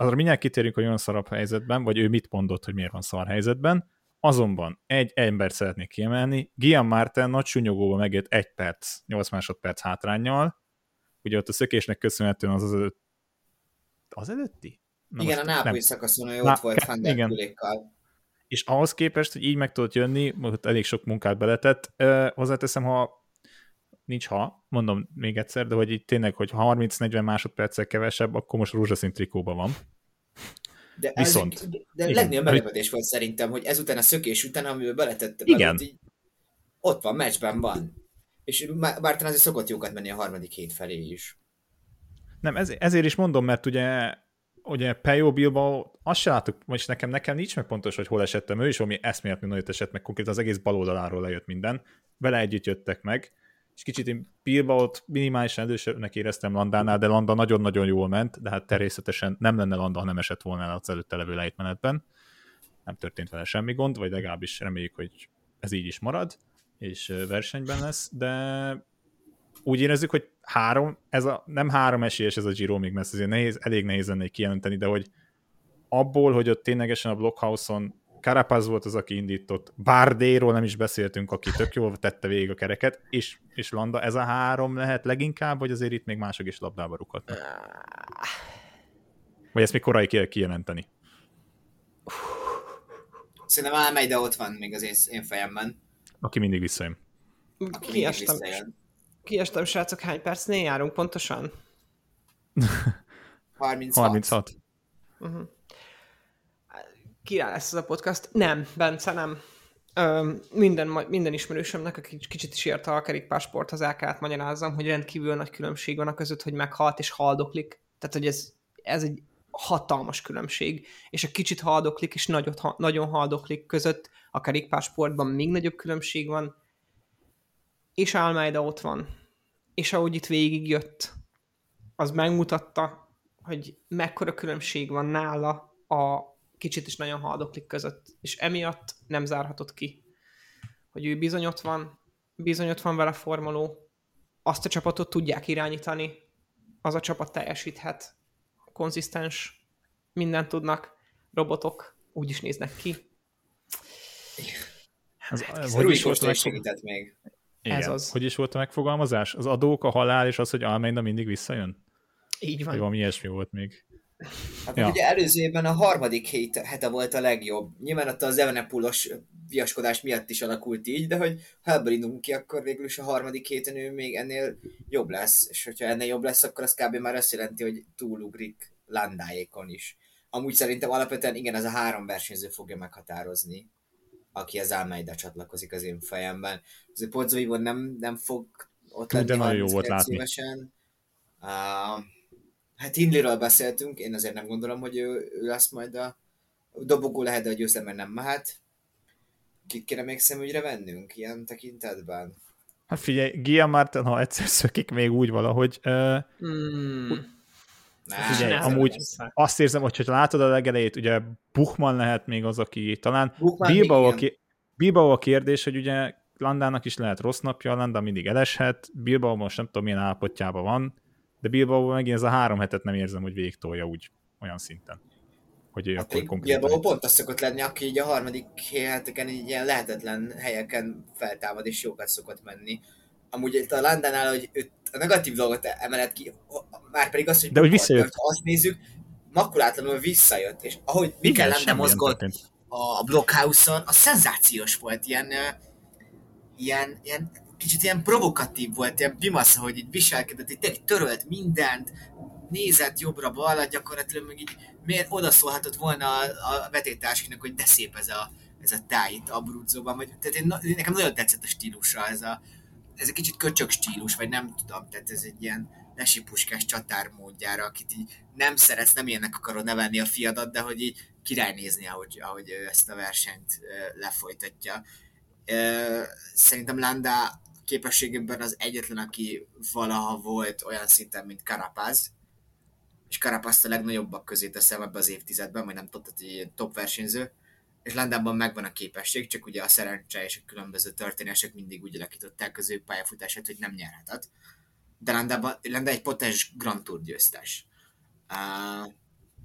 Azra mindjárt kitérünk, hogy olyan szarabb helyzetben, vagy ő mit mondott, hogy miért van szar helyzetben. Azonban egy embert szeretnék kiemelni. Gian Martin nagy sunyogóba megjött egy perc, 8 másodperc hátrányjal, ugye ott a szökésnek köszönhetően az az előtt... Az előtti? Na igen, a Nápoly szakaszon ő ott volt Fanderkulékkal. És ahhoz képest, hogy így meg tudott jönni, ott elég sok munkát beletett, hozzáteszem, ha nincs ha, mondom még egyszer, de hogy így tényleg, hogy 30-40 másodperccel kevesebb, akkor most rózsaszín trikóban van. De, Viszont, ez, de igen, legnagyobb meglepetés volt szerintem, hogy ezután a szökés után, amiből beletette igen. így, ott van, meccsben van. És bár talán azért szokott jókat menni a harmadik hét felé is. Nem, ez, ezért is mondom, mert ugye ugye Pejo Bilbao, azt se láttuk, most nekem, nekem nincs meg pontos, hogy hol esettem, ő is valami eszméletlenül nagyot esett, meg konkrétan az egész bal oldaláról lejött minden, vele együtt jöttek meg, és kicsit én Bilbaot minimálisan elősebbnek éreztem Landánál, de Landa nagyon-nagyon jól ment, de hát természetesen nem lenne Landa, ha nem esett volna az előtte levő lejtmenetben. Nem történt vele semmi gond, vagy legalábbis reméljük, hogy ez így is marad és versenyben lesz, de úgy érezzük, hogy három, ez a, nem három esélyes ez a Giro még messze, ezért nehéz, elég nehéz lenne kijelenteni, de hogy abból, hogy ott ténylegesen a Blockhouse-on Carapaz volt az, aki indított, Bardéról nem is beszéltünk, aki tök jól tette végig a kereket, és, és Landa, ez a három lehet leginkább, vagy azért itt még mások is labdába rukatnak? Vagy ezt még korai kell kijelenteni? Szerintem Almeida ott van még az én, én fejemben. Aki mindig visszajön. Aki kiestem, kiestem, srácok, hány percnél járunk pontosan? 36. 36. Uh-huh. Király lesz ez a podcast? Nem, Bence, nem. Ö, minden, minden ismerősömnek, aki kicsit is érte a kerékpársporthoz, el kellett magyarázzam, hogy rendkívül nagy különbség van a között, hogy meghalt és haldoklik. Tehát, hogy ez, ez egy hatalmas különbség, és a kicsit haldoklik és nagyot, nagyon haldoklik között a kerékpársportban még nagyobb különbség van, és Almeida ott van. És ahogy itt végigjött, az megmutatta, hogy mekkora különbség van nála a kicsit is nagyon haldoklik között. És emiatt nem zárhatott ki, hogy ő bizony ott van, bizony ott van vele formuló, azt a csapatot tudják irányítani, az a csapat teljesíthet, konzisztens, mindent tudnak, robotok úgy is néznek ki. Az, az, hogy is volt segített még. Igen. Ez az. Hogy is volt a megfogalmazás? Az adók, a halál és az, hogy Almeida mindig visszajön? Így van. Valami ilyesmi volt még. Hát ja. ugye előző évben a harmadik hét, hete volt a legjobb. Nyilván ott az Evenepulos viaskodás miatt is alakult így, de hogy ha ebből indulunk ki, akkor végül is a harmadik héten ő még ennél jobb lesz. És hogyha ennél jobb lesz, akkor az kb. már azt jelenti, hogy túlugrik landáékon is. Amúgy szerintem alapvetően igen, ez a három versenyző fogja meghatározni, aki az Almeida csatlakozik az én fejemben. Az Pozzo nem, nem fog ott lenni. De nagyon jó volt látni. Uh, hát Hindliről beszéltünk, én azért nem gondolom, hogy ő, ő lesz majd a dobogó lehet, de a győzelem nem mehet. Kit kéne még szemügyre vennünk ilyen tekintetben? Hát figyelj, Gia Martin, ha egyszer szökik még úgy valahogy, uh, mm. Nem, Figyelj, nem, amúgy nem. azt érzem, hogy ha látod a legelejét, ugye Buchmann lehet még az, aki talán Bilbao a, Bilbao a kérdés, hogy ugye Landának is lehet rossz napja, Landa mindig eleshet, Bilbao most nem tudom milyen állapotjában van, de Bilbao megint ez a három hetet nem érzem, hogy végig tolja úgy olyan szinten. Hogy ő hát akkor konkrétan... Bilbao pont az szokott lenni, aki így a harmadik heteken így ilyen lehetetlen helyeken feltámad és jókat szokott menni. Amúgy itt a Landánál, hogy őt a negatív dolgot emelet ki, már pedig az, hogy, De hogy visszajött. ha azt nézzük, makulátlanul visszajött, és ahogy Mikel nem mozgott a Blockhouse-on, a szenzációs volt, ilyen, ilyen, ilyen kicsit ilyen provokatív volt, ilyen bimasz, hogy így viselkedett, így törölt mindent, nézett jobbra-balra, gyakorlatilag meg így miért odaszólhatott volna a, a vetétársinak, hogy de szép ez a, ez a táj itt Abruzzóban, vagy, tehát én, nekem nagyon tetszett a stílusa, ez a, ez egy kicsit köcsög stílus, vagy nem tudom, tehát ez egy ilyen lesipuskás csatár módjára, akit így nem szeretsz, nem ilyennek akarod nevelni a fiadat, de hogy így királynézni, ahogy, ahogy ezt a versenyt lefolytatja. Szerintem Landa képességében az egyetlen, aki valaha volt olyan szinten, mint Karapaz, és Karapaz a legnagyobbak közé teszem ebbe az évtizedben, majd nem tudod, hogy egy top versenyző, és Landában megvan a képesség, csak ugye a szerencse és a különböző történések mindig úgy alakították az ő pályafutását, hogy nem nyerhetett. De Landában, Landa egy potens Grand Tour győztes. Uh,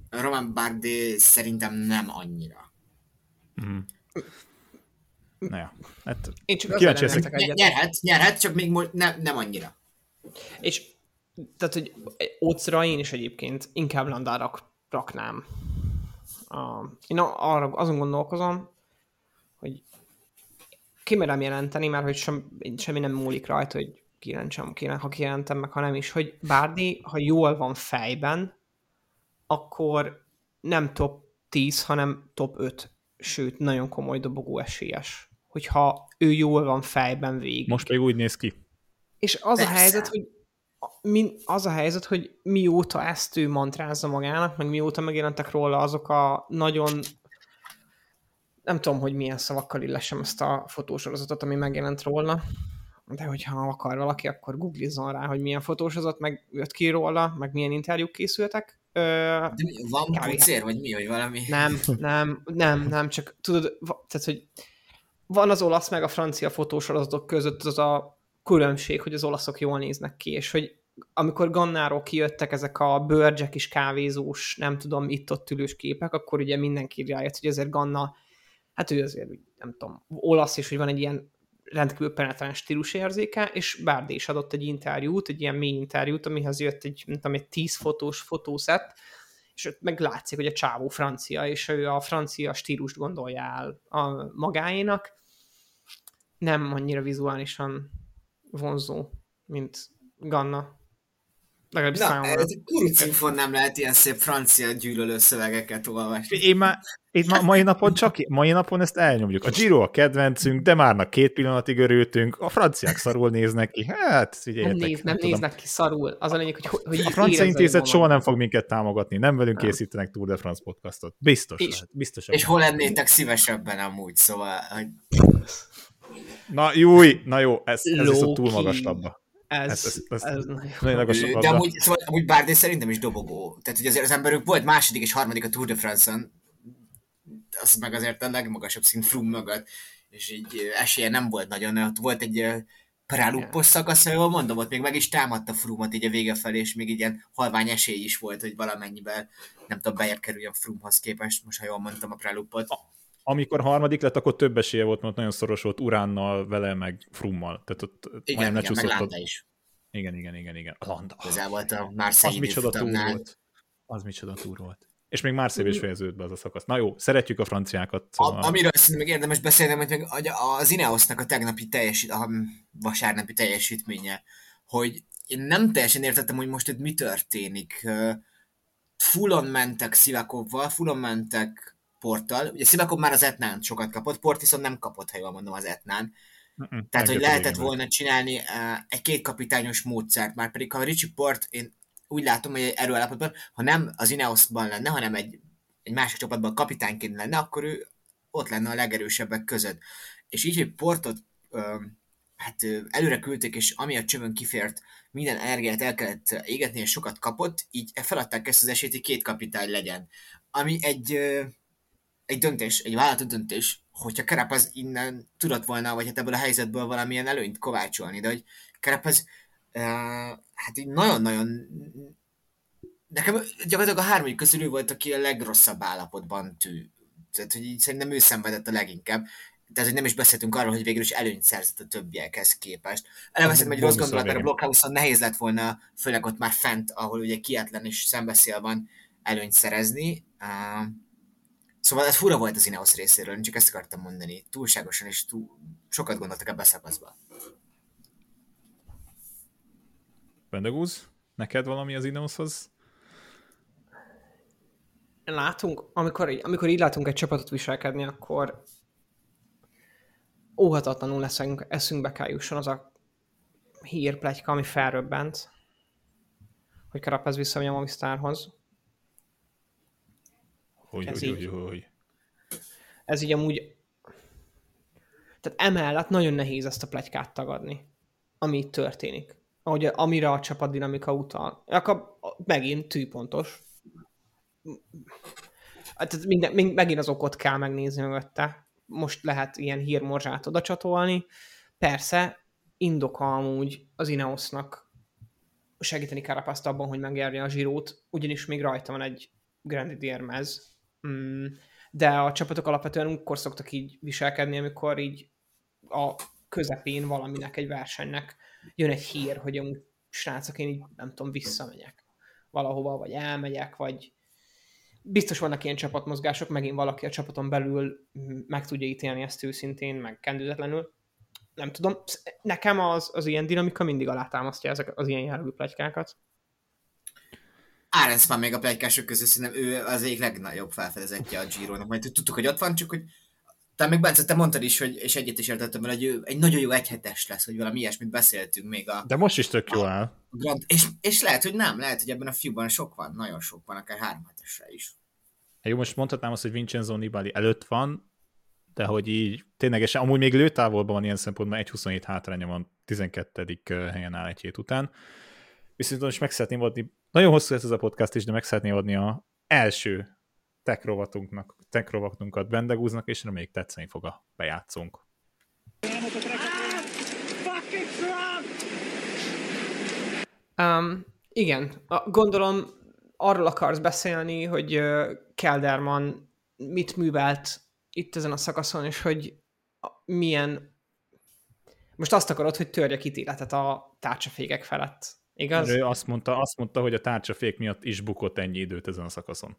Roman Bardet szerintem nem annyira. Mm. Na ja, hát Én csak kíváncsi ezzel leszek. nem értek Ny- egyet. nyerhet, nyerhet, csak még mo- ne, nem annyira. És tehát, hogy ócra én is egyébként inkább landára raknám. Uh, én arra, azon gondolkozom, hogy kimerem jelenteni, mert hogy sem, semmi nem múlik rajta, hogy kijelentsem, kéne, ha kijelentem meg, ha nem is, hogy Bárdi, ha jól van fejben, akkor nem top 10, hanem top 5, sőt, nagyon komoly dobogó esélyes. Hogyha ő jól van fejben végig. Most pedig úgy néz ki. És az a Persze. helyzet, hogy a- min, az a helyzet, hogy mióta ezt ő mantrázza magának, meg mióta megjelentek róla azok a nagyon nem tudom, hogy milyen szavakkal illessem ezt a fotósorozatot, ami megjelent róla, de hogyha akar valaki, akkor googlizzon rá, hogy milyen fotósorozat meg jött ki róla, meg milyen interjúk készültek. Ö, De mi, van Kávé. pucér, vagy mi, vagy valami? nem, nem, nem, nem, csak tudod, tehát, hogy van az olasz meg a francia fotósorozatok között az a különbség, hogy az olaszok jól néznek ki, és hogy amikor Gannáról kijöttek ezek a bőrcsek is kávézós, nem tudom, itt-ott ülős képek, akkor ugye mindenki rájött, hogy azért Ganna, hát ő azért, nem tudom, olasz, és hogy van egy ilyen rendkívül penetráns stílusérzéke, és Bárdi is adott egy interjút, egy ilyen mély interjút, amihez jött egy, nem tudom, egy tíz fotós fotószett, és ott meg látszik, hogy a csávó francia, és ő a francia stílust gondolja el a magáénak. Nem annyira vizuálisan vonzó, mint Ganna. Legalábbis Na, számomra. ez kurucinfon nem lehet ilyen szép francia gyűlölő szövegeket olvasni. Én már, itt ma, mai napon csak, mai napon ezt elnyomjuk. A Giro a kedvencünk, de már két pillanatig örültünk, a franciák szarul néznek ki. Hát, nem, figyeljetek. néz, nem néznek ki szarul. Az a lényeg, hogy, hogy A francia intézet soha nem fog minket támogatni, nem velünk Nem. készítenek Tour de France podcastot. Biztos És- lehet, biztos. És hol lennétek szívesebben amúgy, szóval, hogy Na júj, na jó, ez, ez viszont túl magas labda. Ez, Ez- ez- ez- ez, nagyon- de amúgy, szóval, amúgy Bárdé szerintem is dobogó. Tehát, hogy azért az emberük volt második és harmadik a Tour de France-on, az meg azért a legmagasabb szint Froome mögött, és így esélye nem volt nagyon, ott volt egy ö, Praluppos szakasz, jól mondom, ott még meg is támadta Froome-ot így a vége felé, és még ilyen halvány esély is volt, hogy valamennyivel, nem tudom, bejebb kerüljön Froome-hoz képest, most ha jól mondtam a Praluppot. Amikor harmadik lett, akkor több esélye volt, mert nagyon szoros volt Uránnal, vele, meg Frummal. Tehát ott Igen, igen, meg Landa is. Igen, igen, igen, igen. Landa. Közel volt a Az Marseille micsoda túr időfutamnál. volt. Az micsoda túr volt. És még Marseille is fejeződött be az a szakasz. Na jó, szeretjük a franciákat. Szóval... A, amiről szerintem még érdemes beszélni, hogy meg az Ineosnak a tegnapi teljesít, a vasárnapi teljesítménye, hogy én nem teljesen értettem, hogy most itt mi történik. Fullon mentek Szivakovval, fullon mentek Porttal. Ugye Szivakov már az Etnán sokat kapott, Port viszont nem kapott, ha jól mondom, az Etnán. Mm-mm, Tehát, hogy lehetett végén meg. volna csinálni uh, egy kétkapitányos módszert, már pedig ha Richie Port, én úgy látom, hogy egy erőállapotban, ha nem az Ineosban lenne, hanem egy, egy másik csapatban kapitányként lenne, akkor ő ott lenne a legerősebbek között. És így, hogy Portot hát előre küldték, és ami a csövön kifért, minden energiát el kellett égetni, és sokat kapott, így feladták ezt az esélyt, hogy két kapitány legyen. Ami egy, egy döntés, egy vállalatot döntés, hogyha Kerepez innen tudott volna, vagy hát ebből a helyzetből valamilyen előnyt kovácsolni, de hogy Kerepez uh, hát így nagyon-nagyon nekem gyakorlatilag a hármójuk közül ő volt, aki a legrosszabb állapotban tű. Tehát, hogy így szerintem ő szenvedett a leginkább. Tehát, hogy nem is beszéltünk arról, hogy végül is előnyt szerzett a többiekhez képest. Eleve szerintem egy rossz gondolat, mert a blokkhauson nehéz lett volna, főleg ott már fent, ahol ugye kietlen és szembeszél van, előnyt szerezni. Uh, Szóval ez fura volt az Ineos részéről, én csak ezt akartam mondani. Túlságosan és túl... sokat gondoltak ebbe a szakaszba. Vendegúz, neked valami az Ineoshoz? látunk, amikor, így- amikor így látunk egy csapatot viselkedni, akkor óhatatlanul leszünk, eszünkbe kell jusson az a hírpletyka, ami felröbbent, hogy Karapez visszamegy a Movistarhoz. Hogy, Ez hogy, így. hogy, hogy. Ez így amúgy... Tehát emellett nagyon nehéz ezt a pletykát tagadni. ami itt történik. Ahogy, amire a csapat dinamika utal. Akkor megint tűpontos. Hát minden, megint az okot kell megnézni mögötte. Most lehet ilyen hírmorzsát oda csatolni. Persze, indoka amúgy az Ineosnak segíteni Carapaszt abban, hogy megérje a zsírót, ugyanis még rajta van egy Grandidier mez. Mm, de a csapatok alapvetően akkor szoktak így viselkedni, amikor így a közepén valaminek, egy versenynek jön egy hír, hogy a srácok, én így nem tudom, visszamegyek valahova, vagy elmegyek, vagy biztos vannak ilyen csapatmozgások, megint valaki a csapaton belül meg tudja ítélni ezt őszintén, meg kendőzetlenül. Nem tudom, nekem az, az ilyen dinamika mindig alátámasztja ezek az ilyen jellegű plegykákat. Arens van még a plegykások között, szerintem ő az egyik legnagyobb felfedezetje a Giro-nak, majd tudtuk, hogy ott van, csak hogy te még Bence, te mondtad is, hogy, és egyet is értettem hogy ő egy nagyon jó egyhetes lesz, hogy valami ilyesmit beszéltünk még a... De most is tök jó áll. Grand, és, és lehet, hogy nem, lehet, hogy ebben a fiúban sok van, nagyon sok van, akár három hetesre is. Jó, most mondhatnám azt, hogy Vincenzo Nibali előtt van, de hogy így ténylegesen, amúgy még lőtávolban van ilyen szempontból, 1.27 hátránya van, 12. helyen áll egy hét után. Viszont most meg szeretném adni, nagyon hosszú lesz ez a podcast is, de meg szeretném adni a első tech rovatunknak, bendegúznak, és reméljük tetszeni fog a bejátszónk. Um, igen, gondolom arról akarsz beszélni, hogy Kelderman mit művelt itt ezen a szakaszon, és hogy milyen most azt akarod, hogy törje ítéletet a tárcsafékek felett, igaz? Ő azt mondta, azt mondta, hogy a tárcsafék miatt is bukott ennyi időt ezen a szakaszon.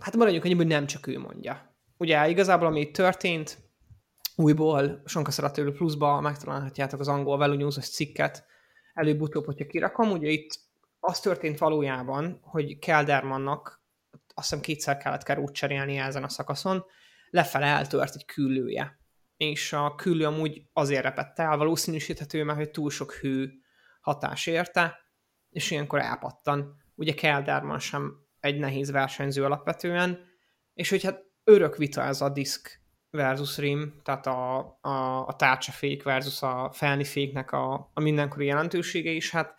Hát maradjunk annyi, hogy nem csak ő mondja. Ugye igazából, ami történt, újból Sonka pluszba megtalálhatjátok az angol Value News-os cikket, előbb-utóbb, hogyha kirakom, ugye itt az történt valójában, hogy Keldermannak azt hiszem kétszer kellett került cserélni ezen a szakaszon, lefele eltört egy küllője. És a küllő amúgy azért repett el, valószínűsíthető, mert hogy túl sok hő hatás érte, és ilyenkor elpattan. Ugye Kelderman sem egy nehéz versenyző alapvetően, és hogy hát örök vita ez a disk versus rim, tehát a, a, a tárcsafék versus a felni féknek a, a mindenkori jelentősége is, hát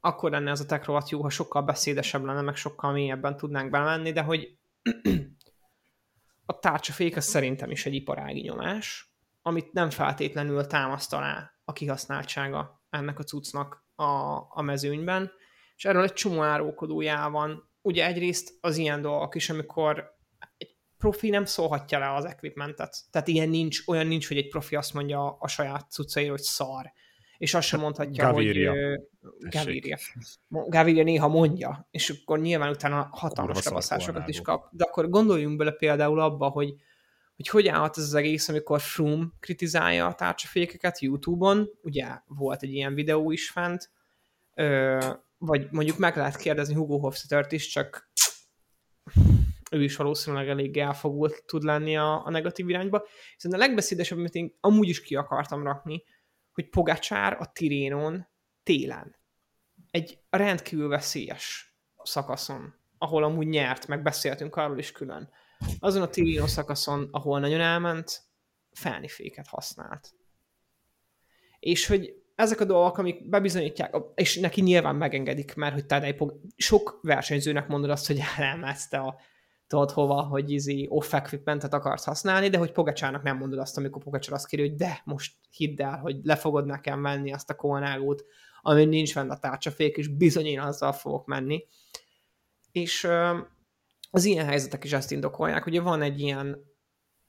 akkor lenne ez a tech rovat jó, ha sokkal beszédesebb lenne, meg sokkal mélyebben tudnánk belemenni, de hogy [clears throat] a tárcsafék az szerintem is egy iparági nyomás, amit nem feltétlenül támaszt alá a kihasználtsága ennek a cuccnak a, a mezőnyben, és erről egy csomó árulkodójá van. Ugye egyrészt az ilyen dolgok is, amikor egy profi nem szólhatja le az equipmentet. Tehát ilyen nincs, olyan nincs, hogy egy profi azt mondja a saját cuccaira, hogy szar. És azt sem mondhatja, Gaviria. hogy... Gaviria. Gaviria néha mondja, és akkor nyilván utána hatalmas tapasztásokat is kap. De akkor gondoljunk bele például abba, hogy hogy hogy állhat ez az egész, amikor Froome kritizálja a tárcsafékeket YouTube-on, ugye volt egy ilyen videó is fent, vagy mondjuk meg lehet kérdezni Hugo Hofstadtert is, csak ő is valószínűleg elég elfogult tud lenni a, a negatív irányba. Hiszen a legbeszédesebb, amit én amúgy is ki akartam rakni, hogy Pogacsár a Tirénon télen. Egy rendkívül veszélyes szakaszon, ahol amúgy nyert, meg beszéltünk arról is külön. Azon a Tirino szakaszon, ahol nagyon elment, felniféket használt. És hogy ezek a dolgok, amik bebizonyítják, és neki nyilván megengedik, mert hogy Tadej sok versenyzőnek mondod azt, hogy [laughs] te a tudod hova, hogy izé off equipmentet akarsz használni, de hogy Pogacsának nem mondod azt, amikor Pogacsár azt kéri, hogy de, most hidd el, hogy le fogod nekem menni azt a kónágút, ami nincs fenn a tárcsafék, és bizony én azzal fogok menni. És az ilyen helyzetek is ezt indokolják, ugye van egy ilyen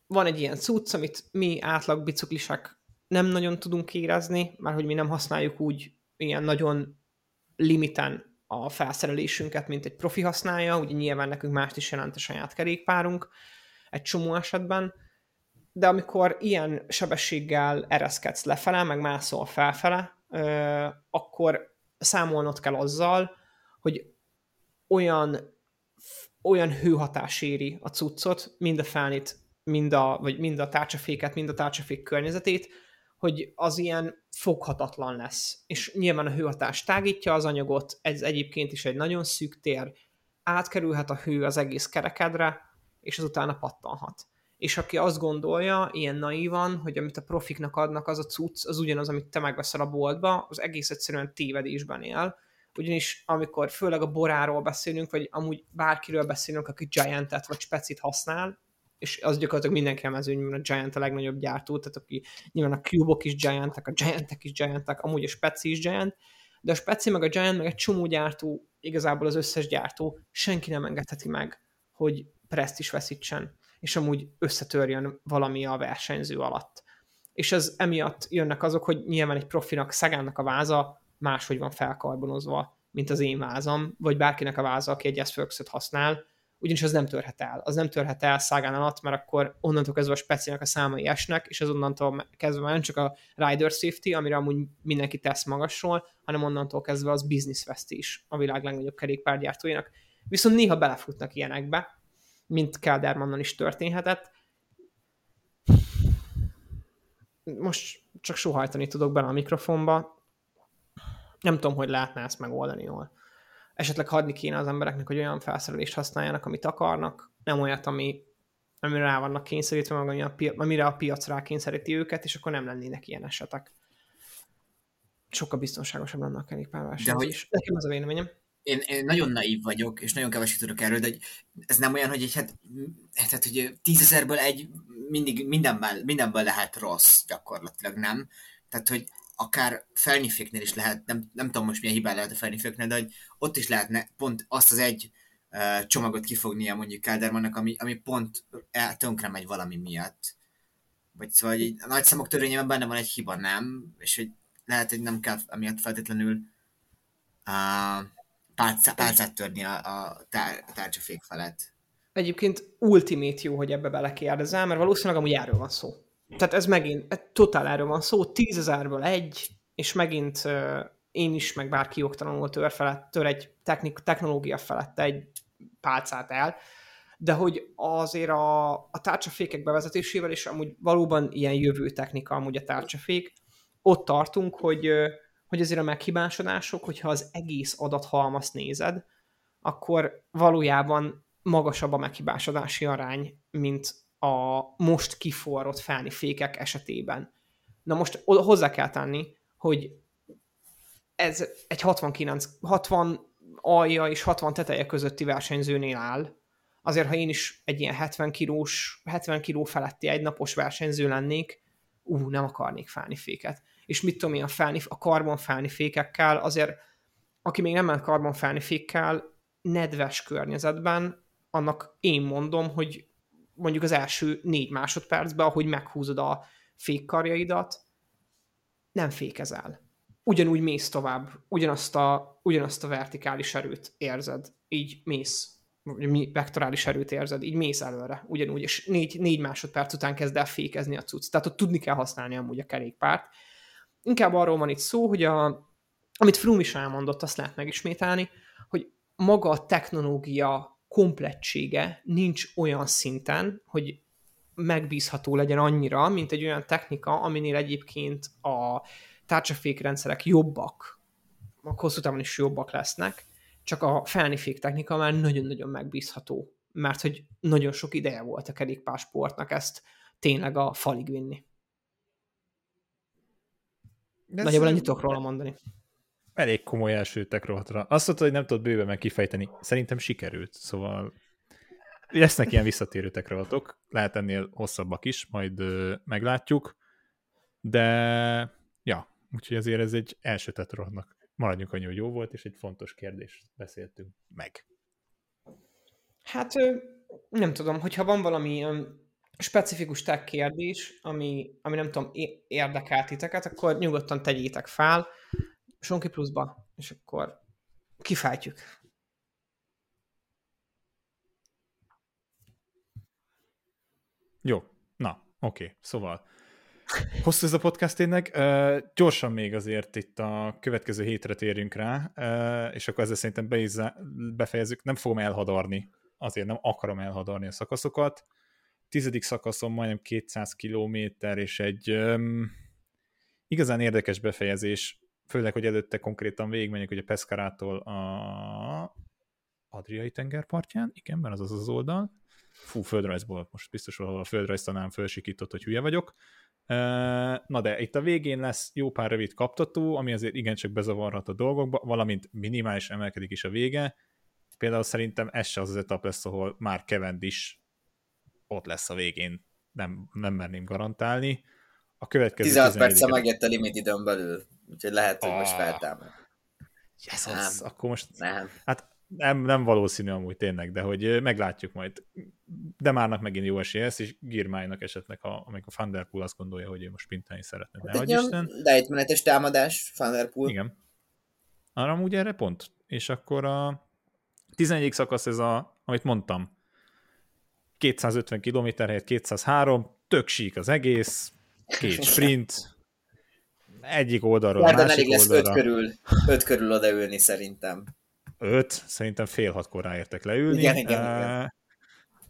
van egy ilyen cucc, amit mi átlag biciklisek nem nagyon tudunk érezni, mert hogy mi nem használjuk úgy ilyen nagyon limiten a felszerelésünket, mint egy profi használja, ugye nyilván nekünk mást is jelent a saját kerékpárunk egy csomó esetben, de amikor ilyen sebességgel ereszkedsz lefele, meg mászol felfele, akkor számolnod kell azzal, hogy olyan, olyan hőhatás éri a cuccot, mind a felnit, mind a, vagy mind a tárcsaféket, mind a tárcsafék környezetét, hogy az ilyen foghatatlan lesz. És nyilván a hőhatás tágítja az anyagot, ez egyébként is egy nagyon szűk tér, átkerülhet a hő az egész kerekedre, és az utána pattanhat. és aki azt gondolja, ilyen naívan, hogy amit a profiknak adnak, az a cucc, az ugyanaz, amit te megveszel a boltba, az egész egyszerűen tévedésben él, ugyanis amikor főleg a boráról beszélünk, vagy amúgy bárkiről beszélünk, aki Giant-et vagy Specit használ, és az gyakorlatilag mindenki a mezőnyben a Giant a legnagyobb gyártó, tehát aki nyilván a Cube-ok is Giantek, a Giantek is Giantek, amúgy a Speci is Giant, de a Speci meg a Giant meg egy csomó gyártó, igazából az összes gyártó, senki nem engedheti meg, hogy preszt is veszítsen, és amúgy összetörjön valami a versenyző alatt. És ez emiatt jönnek azok, hogy nyilván egy profinak, Szegánnak a váza máshogy van felkarbonozva, mint az én vázam, vagy bárkinek a váza, aki egy s használ, ugyanis az nem törhet el. Az nem törhet el szágán alatt, mert akkor onnantól kezdve a speciának a számai esnek, és az onnantól kezdve nem csak a rider safety, amire amúgy mindenki tesz magasról, hanem onnantól kezdve az business veszti is a világ legnagyobb kerékpárgyártóinak. Viszont néha belefutnak ilyenekbe, mint Keldermannal is történhetett. Most csak sohajtani tudok bele a mikrofonba. Nem tudom, hogy lehetne ezt megoldani jól esetleg hadni kéne az embereknek, hogy olyan felszerelést használjanak, amit akarnak, nem olyat, ami, amire rá vannak kényszerítve, meg a pi- amire a piac rá kényszeríti őket, és akkor nem lennének ilyen esetek. Sokkal biztonságosabb lenne a kerékpárverseny. De hogy... Nekem az a véleményem. Én, én, nagyon naív vagyok, és nagyon keveset tudok erről, de ez nem olyan, hogy egy, hát, hát hogy tízezerből egy mindig mindenből, mindenből lehet rossz gyakorlatilag, nem? Tehát, hogy akár felniféknél is lehet, nem, nem tudom most milyen hibá lehet a felniféknél, de hogy ott is lehetne pont azt az egy uh, csomagot kifognia mondjuk Keldermannak, ami, ami pont el, tönkre megy valami miatt. Vagy szóval egy, a nagy számok törvényében benne van egy hiba, nem? És hogy lehet, hogy nem kell amiatt feltétlenül uh, pálcát, pálcát törni a, a, tár, a tárcsafék felett. Egyébként ultimate jó, hogy ebbe belekérdezel, mert valószínűleg amúgy erről van szó. Tehát ez megint, ez totál erről van szó, tízezerből egy, és megint uh, én is, meg bárki jogtalanul tör, felett, tör egy technik, technológia felett egy pálcát el, de hogy azért a, a tárcsafékek bevezetésével, és amúgy valóban ilyen jövő technika amúgy a tárcsafék, ott tartunk, hogy, hogy azért a meghibásodások, hogyha az egész adathalmazt nézed, akkor valójában magasabb a meghibásodási arány, mint a most kiforrott felni fékek esetében. Na most hozzá kell tenni, hogy ez egy 69, 60 alja és 60 teteje közötti versenyzőnél áll. Azért, ha én is egy ilyen 70 kilós, 70 kiló feletti egynapos versenyző lennék, ú, nem akarnék felni féket. És mit tudom én, a, felni, a karbon felni fékekkel, azért aki még nem ment karbon felni fékkel, nedves környezetben, annak én mondom, hogy mondjuk az első négy másodpercben, ahogy meghúzod a fékkarjaidat, nem fékezel. Ugyanúgy mész tovább, ugyanazt a, ugyanazt a vertikális erőt érzed, így mész, vagy vektorális erőt érzed, így mész előre, ugyanúgy, és négy, négy másodperc után kezd el fékezni a cucc. Tehát ott tudni kell használni amúgy a kerékpárt. Inkább arról van itt szó, hogy a, amit Froome is elmondott, azt lehet megismételni, hogy maga a technológia komplettsége nincs olyan szinten, hogy megbízható legyen annyira, mint egy olyan technika, aminél egyébként a tárcsafékrendszerek jobbak, a hosszú távon is jobbak lesznek, csak a felnifék technika már nagyon-nagyon megbízható, mert hogy nagyon sok ideje volt a kerékpársportnak ezt tényleg a falig vinni. De Nagyjából ennyit tudok róla mondani elég komoly elsőtek rohatra. Azt mondta, hogy nem tudod bőven meg kifejteni. Szerintem sikerült, szóval lesznek ilyen visszatérőtek rohatok, lehet ennél hosszabbak is, majd ö, meglátjuk, de ja, úgyhogy azért ez egy első rohadnak. Maradjunk annyi, hogy jó volt, és egy fontos kérdést beszéltünk meg. Hát nem tudom, hogyha van valami specifikus tech kérdés, ami, ami nem tudom, érdekel titeket, akkor nyugodtan tegyétek fel. Sonki pluszba, és akkor kifejtjük. Jó, na, oké, okay. szóval hosszú ez a podcast tényleg. Uh, gyorsan még azért itt a következő hétre térjünk rá, uh, és akkor ezzel szerintem be is befejezzük. Nem fogom elhadarni, azért nem akarom elhadarni a szakaszokat. Tizedik szakaszon majdnem 200 kilométer, és egy um, igazán érdekes befejezés főleg, hogy előtte konkrétan végigmenjek ugye Pescarától a Adriai tengerpartján, igen, mert az az az oldal, fú, földrajzból, most biztos valahol a földrajz tanám fölsikított, hogy hülye vagyok. Na de itt a végén lesz jó pár rövid kaptató, ami azért igencsak bezavarhat a dolgokba, valamint minimális emelkedik is a vége. Például szerintem ez se az az etap lesz, ahol már is ott lesz a végén, nem, nem merném garantálni. A következő 16 perc megjött a limit időn belül, úgyhogy lehet, hogy ah. most feltámad. Yes, nem. akkor most... Nem. Hát nem, nem valószínű amúgy tényleg, de hogy meglátjuk majd. De márnak megint jó esély lesz, és Girmájnak esetleg, ha, amikor Thunderpool azt gondolja, hogy ő most pintálni szeretne. Hát Isten. de egy menetes támadás, Thunderpool. Igen. Arra amúgy erre pont. És akkor a 11. szakasz ez a, amit mondtam, 250 km helyett 203, tök sík az egész, két sprint, egyik oldalról, Már másik elég lesz oldalra. öt körül, öt körül odaülni szerintem. Öt, szerintem fél hatkor ráértek leülni. Igen, igen, igen.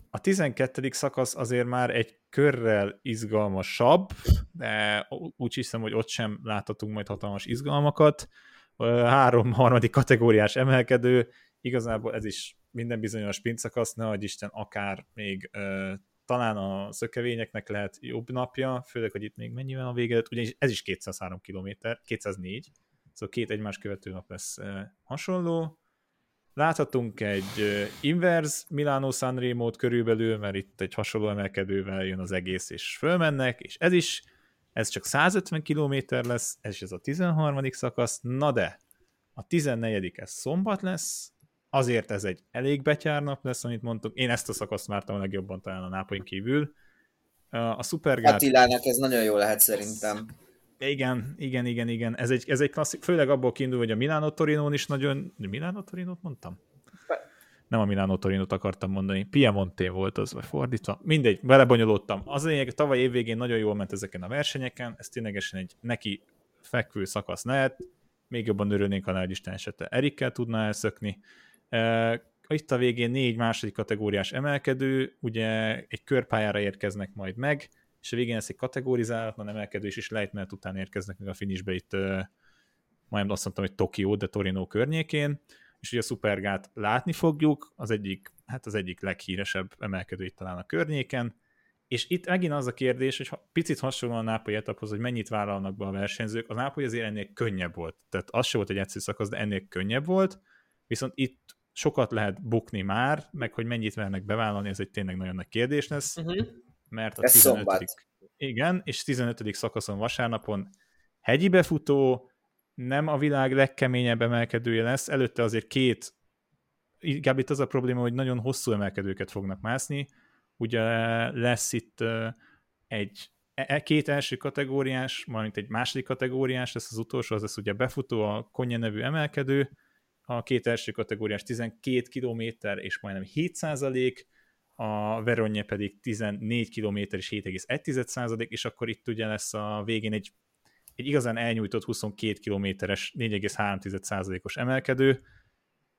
A 12. szakasz azért már egy körrel izgalmasabb, de úgy hiszem, hogy ott sem láthatunk majd hatalmas izgalmakat. Három harmadik kategóriás emelkedő, igazából ez is minden bizonyos sprint szakasz, ne adj Isten, akár még talán a szökevényeknek lehet jobb napja, főleg, hogy itt még mennyivel a vége, ugyanis ez is 203 km, 204, szóval két egymás követő nap lesz hasonló. Láthatunk egy inverse Milano Sanremo-t körülbelül, mert itt egy hasonló emelkedővel jön az egész, és fölmennek, és ez is, ez csak 150 km lesz, ez is ez a 13. szakasz, na de a 14. ez szombat lesz, azért ez egy elég betyárnap lesz, amit mondtuk. Én ezt a szakaszt vártam a legjobban talán a nápoin kívül. A Supergát... Attilának ez nagyon jó lehet szerintem. Igen, igen, igen, igen. Ez egy, ez egy klasszik, főleg abból kiindul, hogy a Milano Torino is nagyon... Milano Torino mondtam? Nem a Milano torino akartam mondani. Piemonte volt az, vagy fordítva. Mindegy, belebonyolódtam. Az lényeg, tavaly évvégén nagyon jól ment ezeken a versenyeken, ez ténylegesen egy neki fekvő szakasz lehet. Még jobban örülnénk, ha nagy Isten esete Erikkel tudna elszökni. Itt a végén négy második kategóriás emelkedő, ugye egy körpályára érkeznek majd meg, és a végén lesz egy kategorizálatlan emelkedő, és lejtmenet után érkeznek meg a finishbe itt, majdnem azt mondtam, hogy Tokió, de Torino környékén, és ugye a Supergát látni fogjuk, az egyik, hát az egyik leghíresebb emelkedő itt talán a környéken, és itt megint az a kérdés, hogy picit hasonló a nápolyi etaphoz, hogy mennyit vállalnak be a versenyzők, a nápoly azért ennél könnyebb volt. Tehát az se volt egy egyszerű szakasz, de ennél könnyebb volt, viszont itt sokat lehet bukni már, meg hogy mennyit mernek bevállalni, ez egy tényleg nagyon nagy kérdés lesz, uh-huh. mert a ez 15. Szombat. Igen, és 15. szakaszon vasárnapon hegyi befutó, nem a világ legkeményebb emelkedője lesz, előtte azért két, inkább itt az a probléma, hogy nagyon hosszú emelkedőket fognak mászni, ugye lesz itt egy e, e, két első kategóriás, majd egy második kategóriás, lesz az utolsó, az lesz ugye befutó, a Konye nevű emelkedő, a két első kategóriás 12 km és majdnem 7 százalék, a Veronye pedig 14 km és 7,1 százalék, és akkor itt ugye lesz a végén egy, egy igazán elnyújtott 22 kilométeres 4,3 százalékos emelkedő.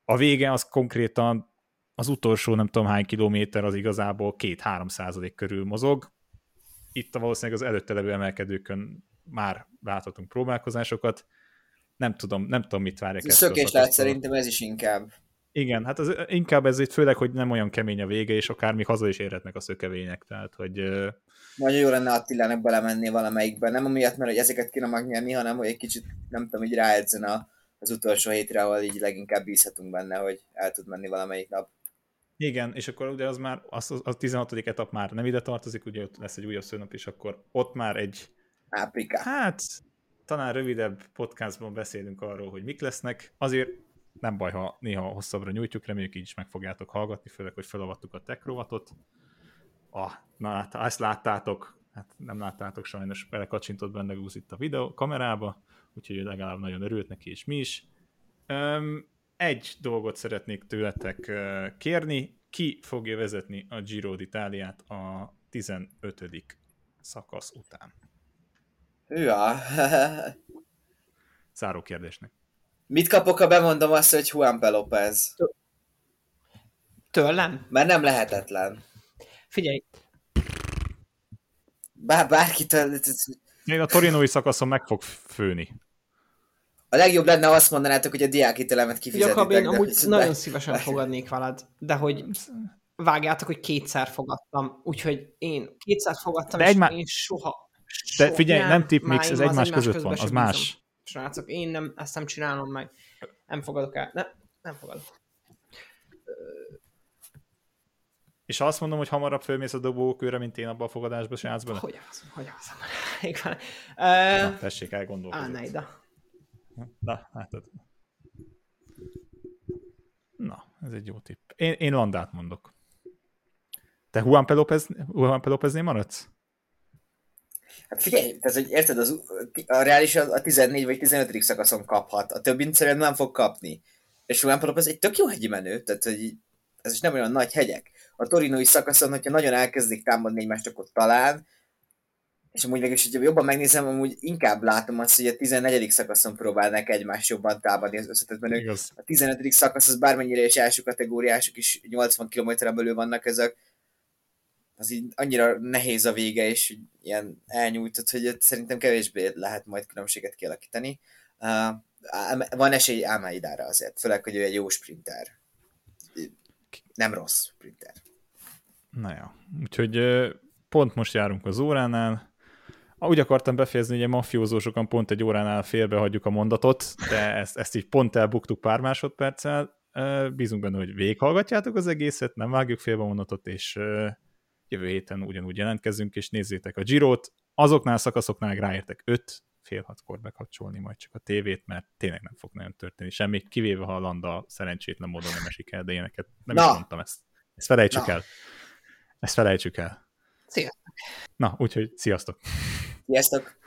A vége az konkrétan az utolsó nem tudom hány kilométer az igazából 2-3 százalék körül mozog. Itt a valószínűleg az előtte levő emelkedőkön már láthatunk próbálkozásokat nem tudom, nem tudom, mit várják. Szökés lehet szerintem ez is inkább. Igen, hát az, inkább ez itt főleg, hogy nem olyan kemény a vége, és akár még haza is érhetnek a szökevények, tehát hogy... Nagyon jó lenne Attilának belemenni valamelyikben, nem amiatt, mert hogy ezeket kéne megnyerni, hanem hogy egy kicsit, nem tudom, így ráedzen a, az utolsó hétre, ahol így leginkább bízhatunk benne, hogy el tud menni valamelyik nap. Igen, és akkor ugye az már, az, a 16. etap már nem ide tartozik, ugye ott lesz egy újabb szőnap, és akkor ott már egy... Áprika. Hát, talán rövidebb podcastban beszélünk arról, hogy mik lesznek. Azért nem baj, ha néha hosszabbra nyújtjuk, reméljük így is meg fogjátok hallgatni, főleg, hogy felavattuk a tech. Ah, na hát, ezt láttátok, hát nem láttátok sajnos, belekacsintott benne Gúz itt a videó kamerába, úgyhogy legalább nagyon örült neki, és mi is. Um, egy dolgot szeretnék tőletek kérni, ki fogja vezetni a Giro d'Italiát a 15. szakasz után? Ja. [laughs] Záró kérdésnek. Mit kapok, ha bemondom azt, hogy Juan Pelopez? Tőlem? Mert nem lehetetlen. Figyelj. Bár bárkitől... Én a torinói szakaszon meg fog főni. A legjobb lenne azt mondanátok, hogy a diákitelemet kifizetitek. Jakab, én amúgy de... nagyon szívesen fogadnék veled, de hogy vágjátok, hogy kétszer fogadtam, úgyhogy én kétszer fogadtam, De és egymá- én soha, De figyelj, nem tipmix, máim, ez egymás között van, az bízom. más. Srácok, én nem, ezt nem csinálom meg. Nem fogadok el. Nem, nem fogadok. És azt mondom, hogy hamarabb fölmész a dobókőre, mint én abban a fogadásban, srácban? Hogy az? Hogy az? [laughs] Igen. Na, Uh, tessék, elgondolkozni. Áneida. Na, látod. Na, ez egy jó tipp. Én, én Landát mondok. Te Juan Pelopez, Juan Pelopeznél maradsz? Hát figyelj, tehát, hogy érted, az, a reális a, a 14 vagy 15. szakaszon kaphat, a többint szerintem nem fog kapni. És Juan Pelopez egy tök jó hegyi menő, tehát hogy ez is nem olyan nagy hegyek. A torinói szakaszon, hogyha nagyon elkezdik támadni egymást, akkor talán, és amúgy meg is, hogyha jobban megnézem, amúgy inkább látom azt, hogy a 14. szakaszon próbálnak egymást jobban támadni az összetett menők. A 15. szakasz az bármennyire is első kategóriások is 80 km belül vannak ezek. Az így annyira nehéz a vége, és ilyen elnyújtott, hogy szerintem kevésbé lehet majd különbséget kialakítani. Uh, van esély Ámáidára azért, főleg, hogy ő egy jó sprinter. Nem rossz sprinter. Na jó. Úgyhogy pont most járunk az óránál. Úgy akartam befejezni, hogy a mafiózósokan pont egy óránál félbehagyjuk a mondatot, de ezt, ezt így pont elbuktuk pár másodperccel. Bízunk benne, hogy végighallgatjátok az egészet, nem vágjuk félbe a mondatot, és jövő héten ugyanúgy jelentkezünk, és nézzétek a Girot. Azoknál a szakaszoknál ráértek 5, fél hatkor bekapcsolni majd csak a tévét, mert tényleg nem fog nagyon történni semmi, kivéve ha a Landa szerencsétlen módon nem esik el, de éneket nem Na. is mondtam ezt. Ezt felejtsük Na. el. Ezt felejtsük el. Szia. Na, úgyhogy sziasztok! Sziasztok!